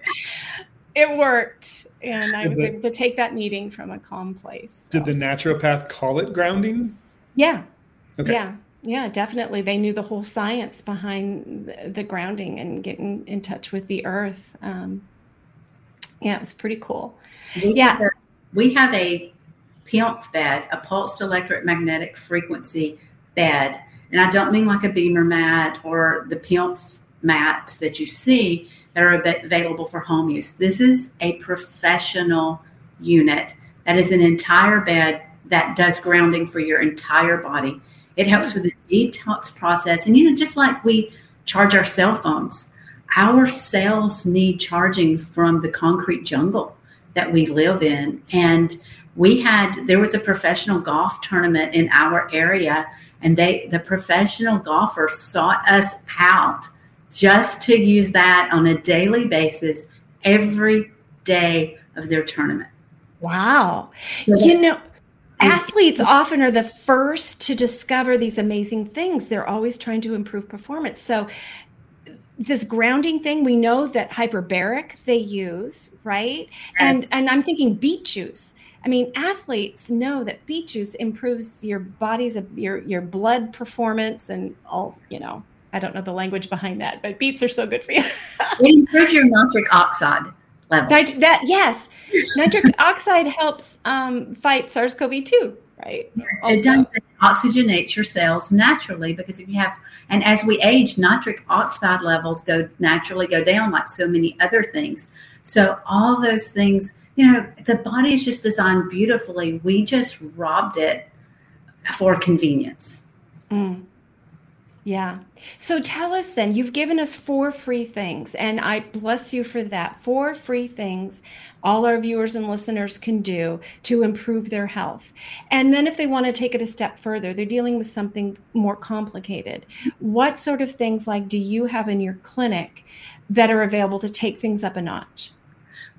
it worked. And I was the- able to take that meeting from a calm place. Did the naturopath call it grounding? yeah, Okay. yeah, yeah, definitely. They knew the whole science behind the, grounding and getting in touch with the earth. Um, yeah, it was pretty cool. We Yeah. have a, we have a PEMF bed, a pulsed electromagnetic frequency bed. And I don't mean like a BEMER mat or the PEMF mats that you see that are available for home use. This is a professional unit that is an entire bed that does grounding for your entire body. It helps with the detox process. And, you know, just like we charge our cell phones, our cells need charging from the concrete jungle that we live in. And we had, there was a professional golf tournament in our area, and they, the professional golfers sought us out just to use that on a daily basis every day of their tournament. Wow. So You know, athletes often are the first to discover these amazing things. They're always trying to improve performance. So, this grounding thing, we know that hyperbaric they use, right? And and I'm thinking beet juice. I mean, athletes know that beet juice improves your body's your your blood performance and all, you know. I don't know the language behind that, but beets are so good for you. it improves your nitric oxide levels. Nit- that yes, nitric oxide helps um, fight SARS-CoV-2, right? Yes, Also. it does. It oxygenates your cells naturally because if you have, and as we age, nitric oxide levels go naturally go down like so many other things. So all those things, you know, the body is just designed beautifully. We just robbed it for convenience. Mm. Yeah. So tell us then, you've given us four free things, and I bless you for that. Four free things all our viewers and listeners can do to improve their health. And then if they want to take it a step further, they're dealing with something more complicated. What sort of things like do you have in your clinic that are available to take things up a notch?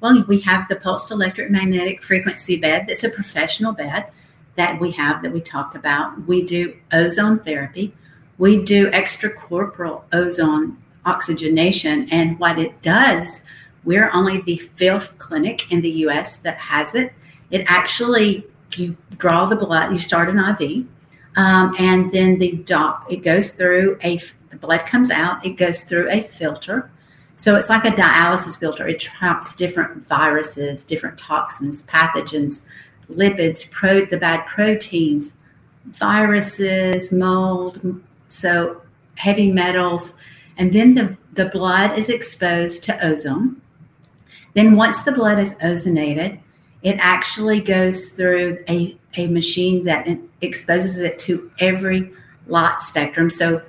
Well, we have the pulsed electromagnetic frequency bed that's a professional bed that we have that we talked about. We do ozone therapy. We do extracorporeal ozone oxygenation. And what it does, we're only the fifth clinic in the US that has it. It actually, you draw the blood, you start an IV, um, and then the doc, it goes through a, the blood comes out, it goes through a filter. So it's like a dialysis filter. It traps different viruses, different toxins, pathogens, lipids, pro, the bad proteins, viruses, mold, so heavy metals. And then the, the blood is exposed to ozone. Then once the blood is ozonated, it actually goes through a, a machine that exposes it to every light spectrum. So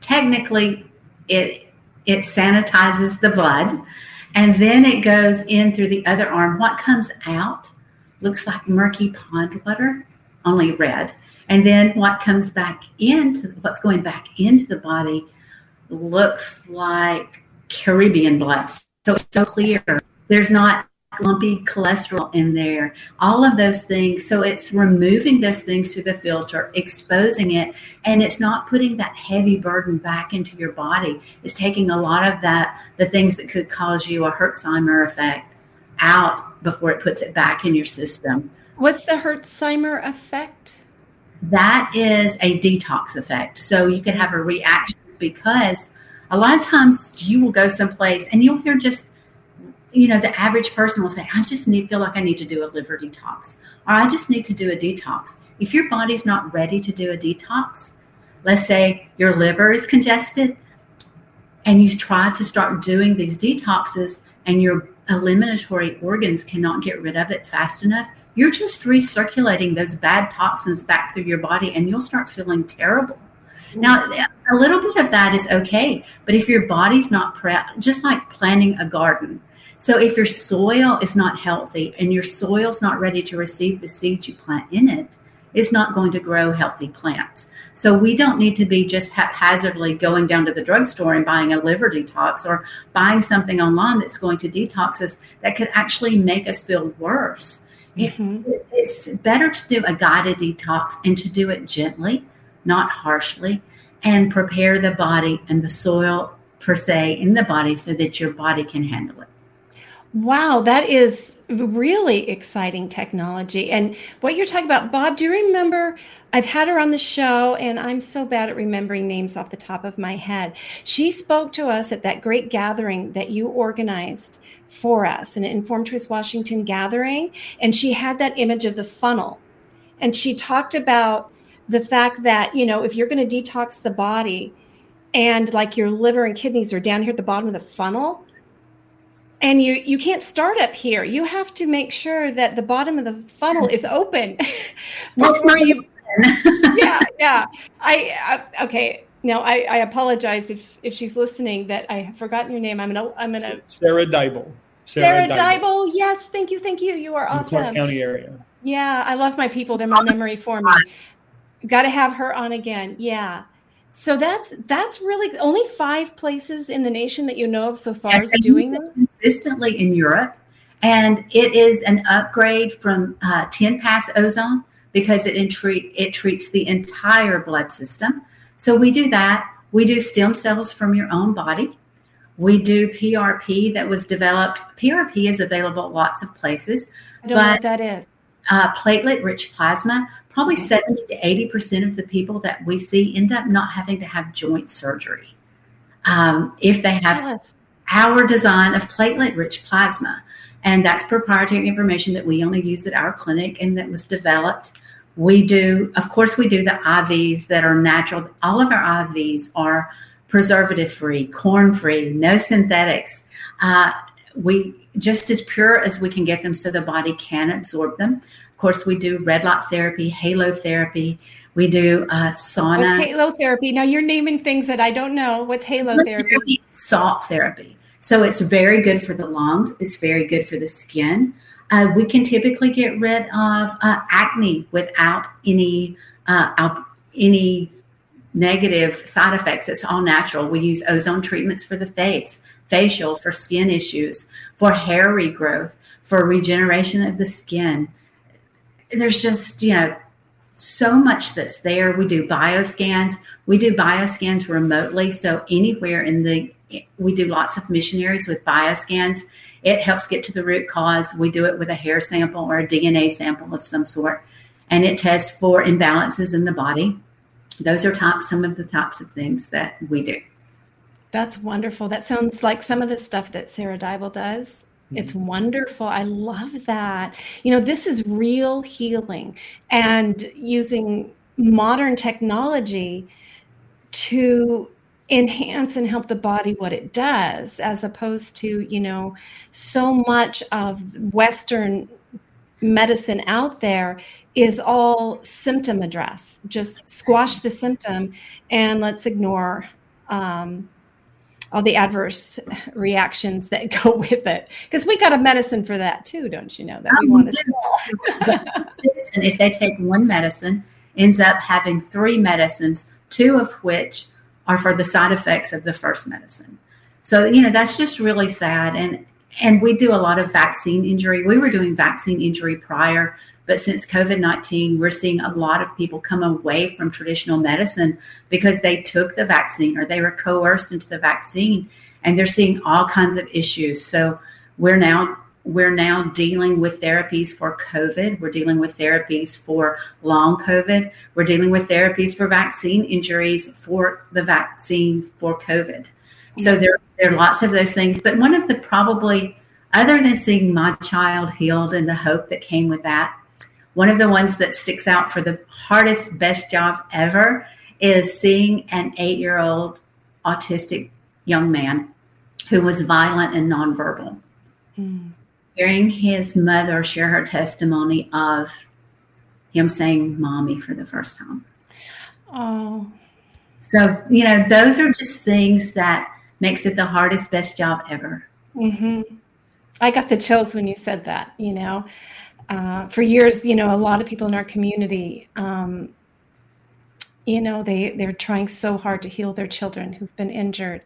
technically, it it sanitizes the blood and then it goes in through the other arm. What comes out looks like murky pond water, only red. And then what comes back into what's going back into the body looks like Caribbean blood. So it's so clear. There's not lumpy cholesterol in there. All of those things. So it's removing those things through the filter, exposing it, and it's not putting that heavy burden back into your body. It's taking a lot of that, the things that could cause you a Herxheimer effect out before it puts it back in your system. What's the Herxheimer effect? That is a detox effect. So you can have a reaction because a lot of times you will go someplace and you'll hear just you know, the average person will say, I just need feel like I need to do a liver detox, or I just need to do a detox. If your body's not ready to do a detox, let's say your liver is congested and you try to start doing these detoxes and your eliminatory organs cannot get rid of it fast enough, you're just recirculating those bad toxins back through your body and you'll start feeling terrible. Now, mm-hmm. a little bit of that is okay, but if your body's not prepped, just like planting a garden. So if your soil is not healthy and your soil's not ready to receive the seeds you plant in it, it's not going to grow healthy plants. So we don't need to be just haphazardly going down to the drugstore and buying a liver detox or buying something online that's going to detox us that could actually make us feel worse. Mm-hmm. It's better to do a guided detox and to do it gently, not harshly, and prepare the body and the soil per se in the body so that your body can handle it. Wow, that is really exciting technology. And what you're talking about, Bob, do you remember? I've had her on the show, and I'm so bad at remembering names off the top of my head. She spoke to us at that great gathering that you organized for us, an Informed Choice Washington gathering. And she had that image of the funnel. And she talked about the fact that, you know, if you're going to detox the body and like your liver and kidneys are down here at the bottom of the funnel, and you you can't start up here. You have to make sure that the bottom of the funnel is open. Before you. Yeah yeah. I, I, okay. No I, I apologize if if she's listening that i have forgotten your name. I'm gonna i'm gonna sarah Dybel. sarah, sarah Dybel. yes thank you thank you. You are awesome Clark county area. Yeah i love my people. They're my memory for me. Got to have her on again. Yeah so that's that's really only five places in the nation that you know of so far yes, is doing that consistently in Europe, and it is an upgrade from uh, 10 pass ozone because it entreat, it treats the entire blood system. So we do that. We do stem cells from your own body. We do PRP that was developed. PRP is available at lots of places. I don't but, know what that is. Uh, platelet rich plasma probably 70 to 80% of the people that we see end up not having to have joint surgery um, if they have yes. our design of platelet rich plasma. And that's proprietary information that we only use at our clinic and that was developed. We do, of course, we do the IVs that are natural. All of our IVs are preservative free, corn free, no synthetics. Uh, we just as pure as we can get them so the body can absorb them Of course, we do red light therapy, halo therapy. We do uh, sauna. What's halo therapy? Now you're naming things that I don't know. What's halo therapy? therapy? Salt therapy. So it's very good for the lungs. It's very good for the skin. Uh, we can typically get rid of uh, acne without any uh, any negative side effects. It's all natural. We use ozone treatments for the face, facial, for skin issues, for hair regrowth, for regeneration of the skin there's just, you know, so much that's there. We do bioscans. We do bioscans remotely. So anywhere in the, we do lots of missionaries with bioscans. It helps get to the root cause. We do it with a hair sample or a DNA sample of some sort, and it tests for imbalances in the body. Those are top some of the types of things that we do. That's wonderful. That sounds like some of the stuff that Sarah Dybel does. It's mm-hmm. wonderful. I love that. You know, this is real healing and using modern technology to enhance and help the body what it does, as opposed to, you know, so much of Western medicine out there is all symptom address. Just squash the symptom and let's ignore um, all the adverse reactions that go with it. Because we got a medicine for that too don't you know that we want to citizen if they take one medicine ends up having three medicines two of which are for the side effects of the first medicine. So you know that's just really sad. And and we do a lot of vaccine injury. We were doing vaccine injury prior but since COVID 19, we're seeing a lot of people come away from traditional medicine because they took the vaccine or they were coerced into the vaccine and they're seeing all kinds of issues. So we're now we're now dealing with therapies for COVID. We're dealing with therapies for long COVID. We're dealing with therapies for vaccine injuries for the vaccine for COVID. So there, there are lots of those things. But one of the probably other than seeing my child healed and the hope that came with that, one of the ones that sticks out for the hardest, best job ever is seeing an eight year old autistic young man who was violent and nonverbal. Mm. Hearing his mother share her testimony of him saying mommy for the first time. Oh, So, you know, those are just things that makes it the hardest, best job ever. hmm I got the chills when you said that. You know, uh, for years, you know, a lot of people in our community, um, you know, they they're trying so hard to heal their children who've been injured,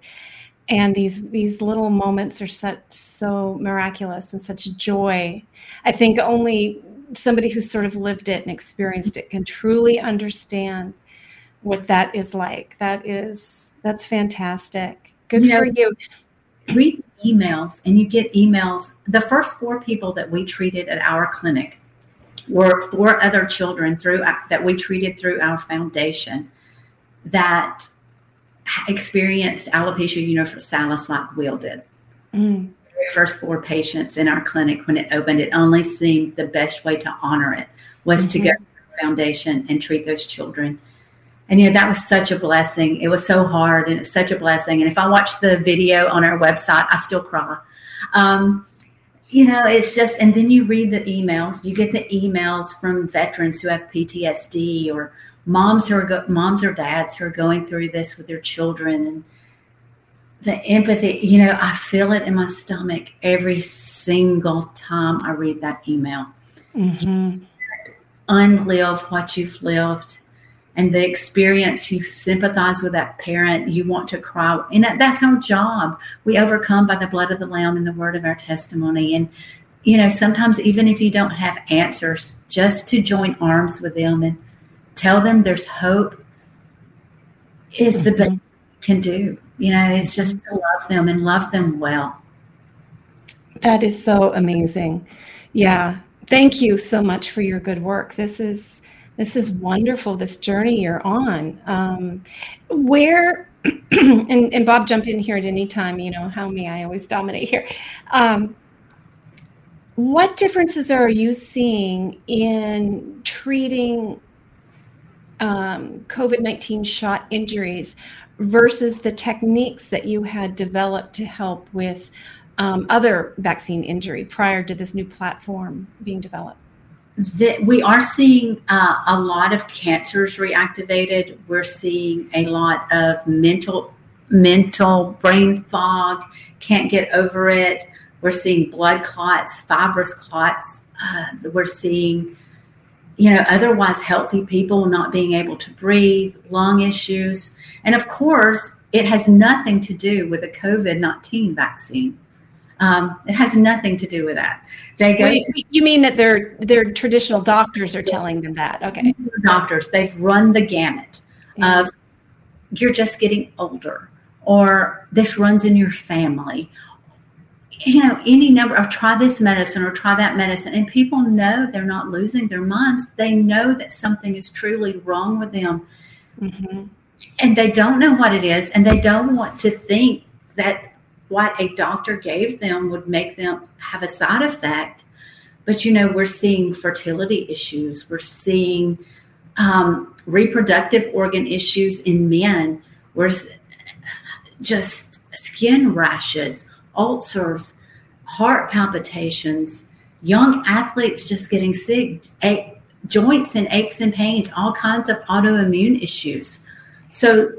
and these these little moments are such so miraculous and such joy. I think only somebody who's sort of lived it and experienced it can truly understand what that is like. That is that's fantastic. Good Yeah. for you. Read the emails and you get emails. The first four people that we treated at our clinic were four other children through that we treated through our foundation that experienced alopecia universalis like we did. Mm. The first four patients in our clinic when it opened, it only seemed the best way to honor it was to go to the foundation and treat those children. And you know, that was such a blessing. It was so hard and it's such a blessing. And if I watch the video on our website, I still cry. Um, you know, it's just, and then you read the emails. You get the emails from veterans who have PTSD or moms who are go- moms or dads who are going through this with their children, and the empathy. You know, I feel it in my stomach every single time I read that email hmm unlive what you've lived and the experience you sympathize with that parent you want to cry. And that- that's our job. We overcome by the blood of the lamb and the word of our testimony. And you know sometimes even if you don't have answers just to join arms with them and tell them there's hope is the mm-hmm. best you can do. You know it's just to mm-hmm. love them and love them well. That is so amazing. Yeah. Thank you so much for your good work. This is this is wonderful. This journey you're on. Um, where and, and Bob, jump in here at any time. You know how me, I always dominate here. Um, what differences are you seeing in treating um, COVID 19 shot injuries versus the techniques that you had developed to help with um, other vaccine injury prior to this new platform being developed? That we are seeing uh, a lot of cancers reactivated. We're seeing a lot of mental mental brain fog, can't get over it. We're seeing blood clots, fibrous clots. Uh, we're seeing, you know, otherwise healthy people not being able to breathe, lung issues, and of course, it has nothing to do with the COVID nineteen vaccine. Um, it has nothing to do with that. They go Wait, to you mean that their their traditional doctors are telling them that? Okay. doctors, they've run the gamut of you're just getting older, or this runs in your family. You know, any number of try this medicine or try that medicine, and people know they're not losing their minds. They know that something is truly wrong with them, hmm and they don't know what it is, and they don't want to think that what a doctor gave them would make them have a side effect. But you know, we're seeing fertility issues, we're seeing um, reproductive organ issues in men, we're just skin rashes, ulcers, heart palpitations, young athletes just getting sick, a- joints and aches and pains, all kinds of autoimmune issues. So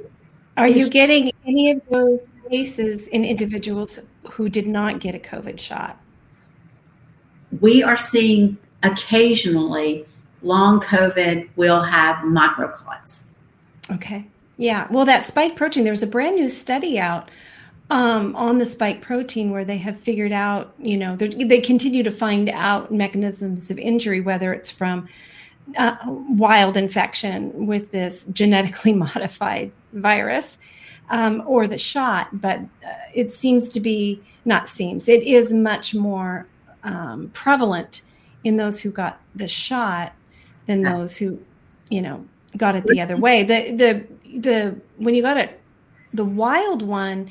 Are you getting any of those cases in individuals who did not get a COVID shot? we are seeing occasionally long COVID will have microclots. Okay. Yeah. Well, that spike protein, there's a brand new study out um, on the spike protein where they have figured out, you know, they continue to find out mechanisms of injury, whether it's from uh, wild infection with this genetically modified virus um, or the shot. But uh, it seems to be, not seems, it is much more um, prevalent in those who got the shot than those who, you know, got it the other way. The the the when you got it, the wild one,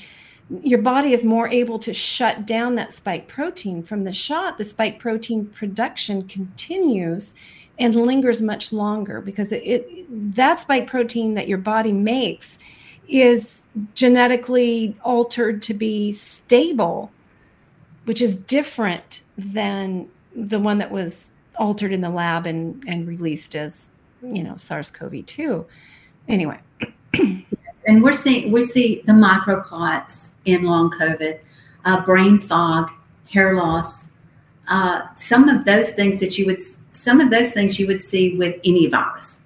your body is more able to shut down that spike protein. From the shot, the spike protein production continues and lingers much longer because it, it that spike protein that your body makes is genetically altered to be stable, which is different than the one that was altered in the lab and, and released as, you know, SARS-CoV-2. Anyway. and we're seeing we see the microclots in long COVID, uh, brain fog, hair loss, uh, some of those things that you would some of those things you would see with any virus.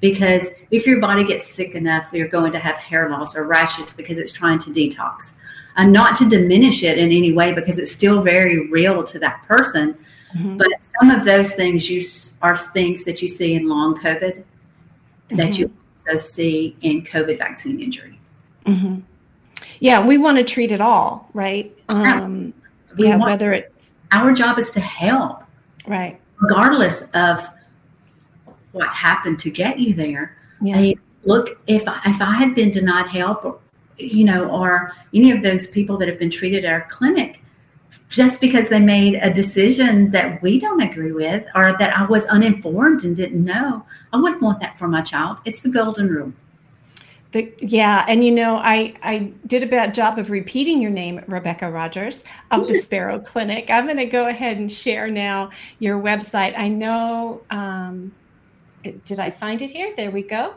Because if your body gets sick enough, you're going to have hair loss or rashes because it's trying to detox. And not to diminish it in any way because it's still very real to that person. Mm-hmm. But some of those things you are things that you see in long COVID mm-hmm. that you also see in COVID vaccine injury. Mm-hmm. Yeah, we want to treat it all, right? Um, yeah, whether it's our job is to help, right? Regardless of what happened to get you there. Yeah. I, look, if I, if I had been denied help, or, you know, or any of those people that have been treated at our clinic, just because they made a decision that we don't agree with or that I was uninformed and didn't know, I wouldn't want that for my child. It's the golden rule. The, yeah, and you know, I I did a bad job of repeating your name, Rebecca Rogers of the Sparrow Clinic. I'm going to go ahead and share now your website. I know. Um, did I find it here? There we go.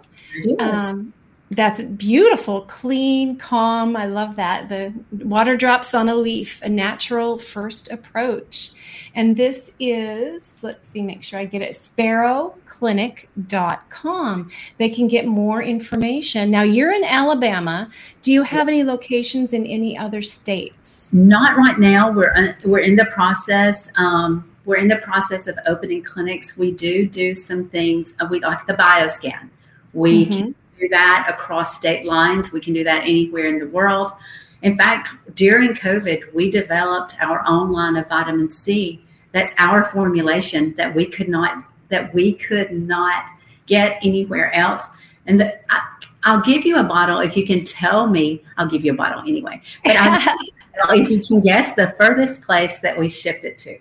Um, that's beautiful, clean, calm. I love that. The water drops on a leaf, a natural first approach. And this is, let's see, make sure I get it, sparrowclinic.com. They can get more information. Now, you're in Alabama. Do you have any locations in any other states? Not right now. We're, uh, we're in the process. Um, we're in the process of opening clinics. We do do some things. Uh, we like the bioscan. We mm-hmm. can do that across state lines. We can do that anywhere in the world. In fact, during COVID, we developed our own line of vitamin C. That's our formulation that we could not that we could not get anywhere else. And the, I, will give you a bottle if you can tell me. I'll give you a bottle anyway. But if you can guess the furthest place that we shipped it to.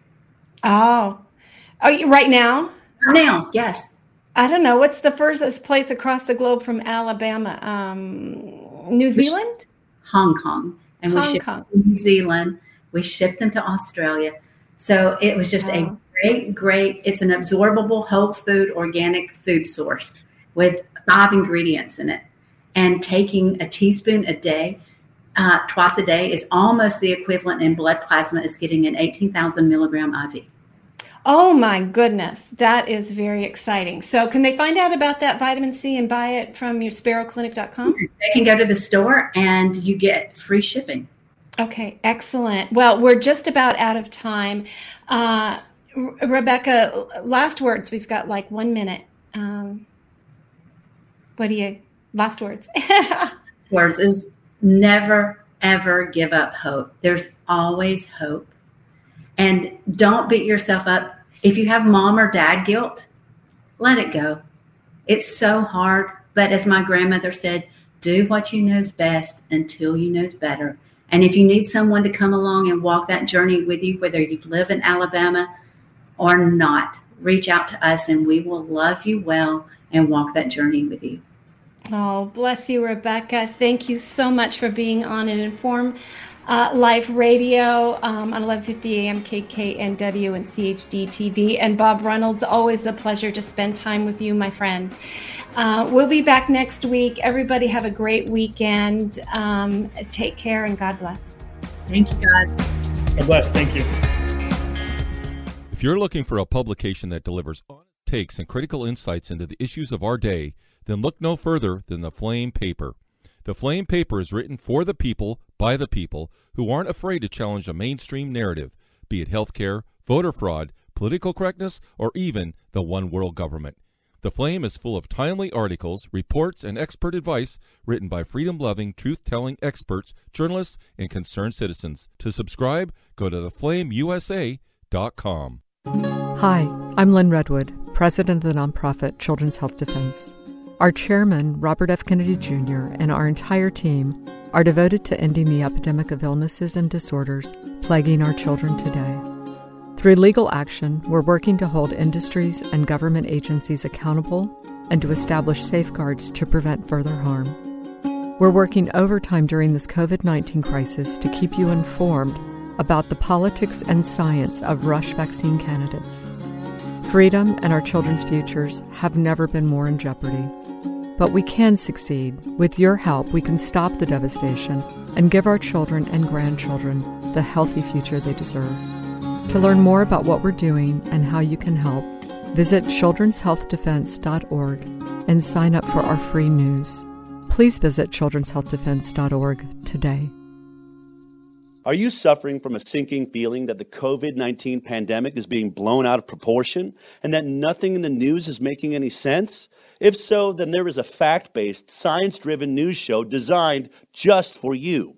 Oh, oh, right now? Now, yes. I don't know. What's the furthest place across the globe from Alabama? Um, New Zealand? Hong Kong. And Hong we shipped Kong. to New Zealand. We shipped them to Australia. So it was just wow. a great, great, it's an absorbable whole food organic food source with five ingredients in it. And taking a teaspoon a day, uh, twice a day, is almost the equivalent in blood plasma as getting an 18,000 milligram IV. Oh my goodness, that is very exciting. So, can they find out about that vitamin C and buy it from your sparrowclinic.com? They can go to the store and you get free shipping. Okay, excellent. Well, we're just about out of time. Uh, Rebecca, last words. We've got like one minute. Um, what do you, last words? words is never, ever give up hope. There's always hope. And don't beat yourself up if you have mom or dad guilt, let it go. It's so hard, but as my grandmother said, do what you know's best until you know's better. And if you need someone to come along and walk that journey with you, whether you live in Alabama or not, reach out to us and we will love you well and walk that journey with you. Oh, bless you, Rebecca. Thank you so much for being on and inform uh, live radio um, on 1150 AM KKNW and CHD TV. And Bob Reynolds, always a pleasure to spend time with you, my friend. Uh, we'll be back next week. Everybody have a great weekend. Um, take care and God bless. Thank you, guys. God bless. Thank you. If you're looking for a publication that delivers takes and critical insights into the issues of our day, then look no further than the Flame Paper. The Flame Paper is written for the people, by the people, who aren't afraid to challenge a mainstream narrative, be it healthcare, voter fraud, political correctness, or even the one world government. The Flame is full of timely articles, reports, and expert advice written by freedom loving, truth telling experts, journalists, and concerned citizens. To subscribe, go to theflameusa.com. Hi, I'm Lyn Redwood, president of the nonprofit Children's Health Defense. Our chairman, Robert F. Kennedy Jr., and our entire team are devoted to ending the epidemic of illnesses and disorders plaguing our children today. Through legal action, we're working to hold industries and government agencies accountable and to establish safeguards to prevent further harm. We're working overtime during this COVID 19 crisis to keep you informed about the politics and science of rush vaccine candidates. Freedom and our children's futures have never been more in jeopardy. But we can succeed. With your help, we can stop the devastation and give our children and grandchildren the healthy future they deserve. To learn more about what we're doing and how you can help, visit children'shealthdefense.org and sign up for our free news. Please visit children'shealthdefense.org today. Are you suffering from a sinking feeling that the COVID 19 pandemic is being blown out of proportion and that nothing in the news is making any sense? If so, then there is a fact based, science driven news show designed just for you.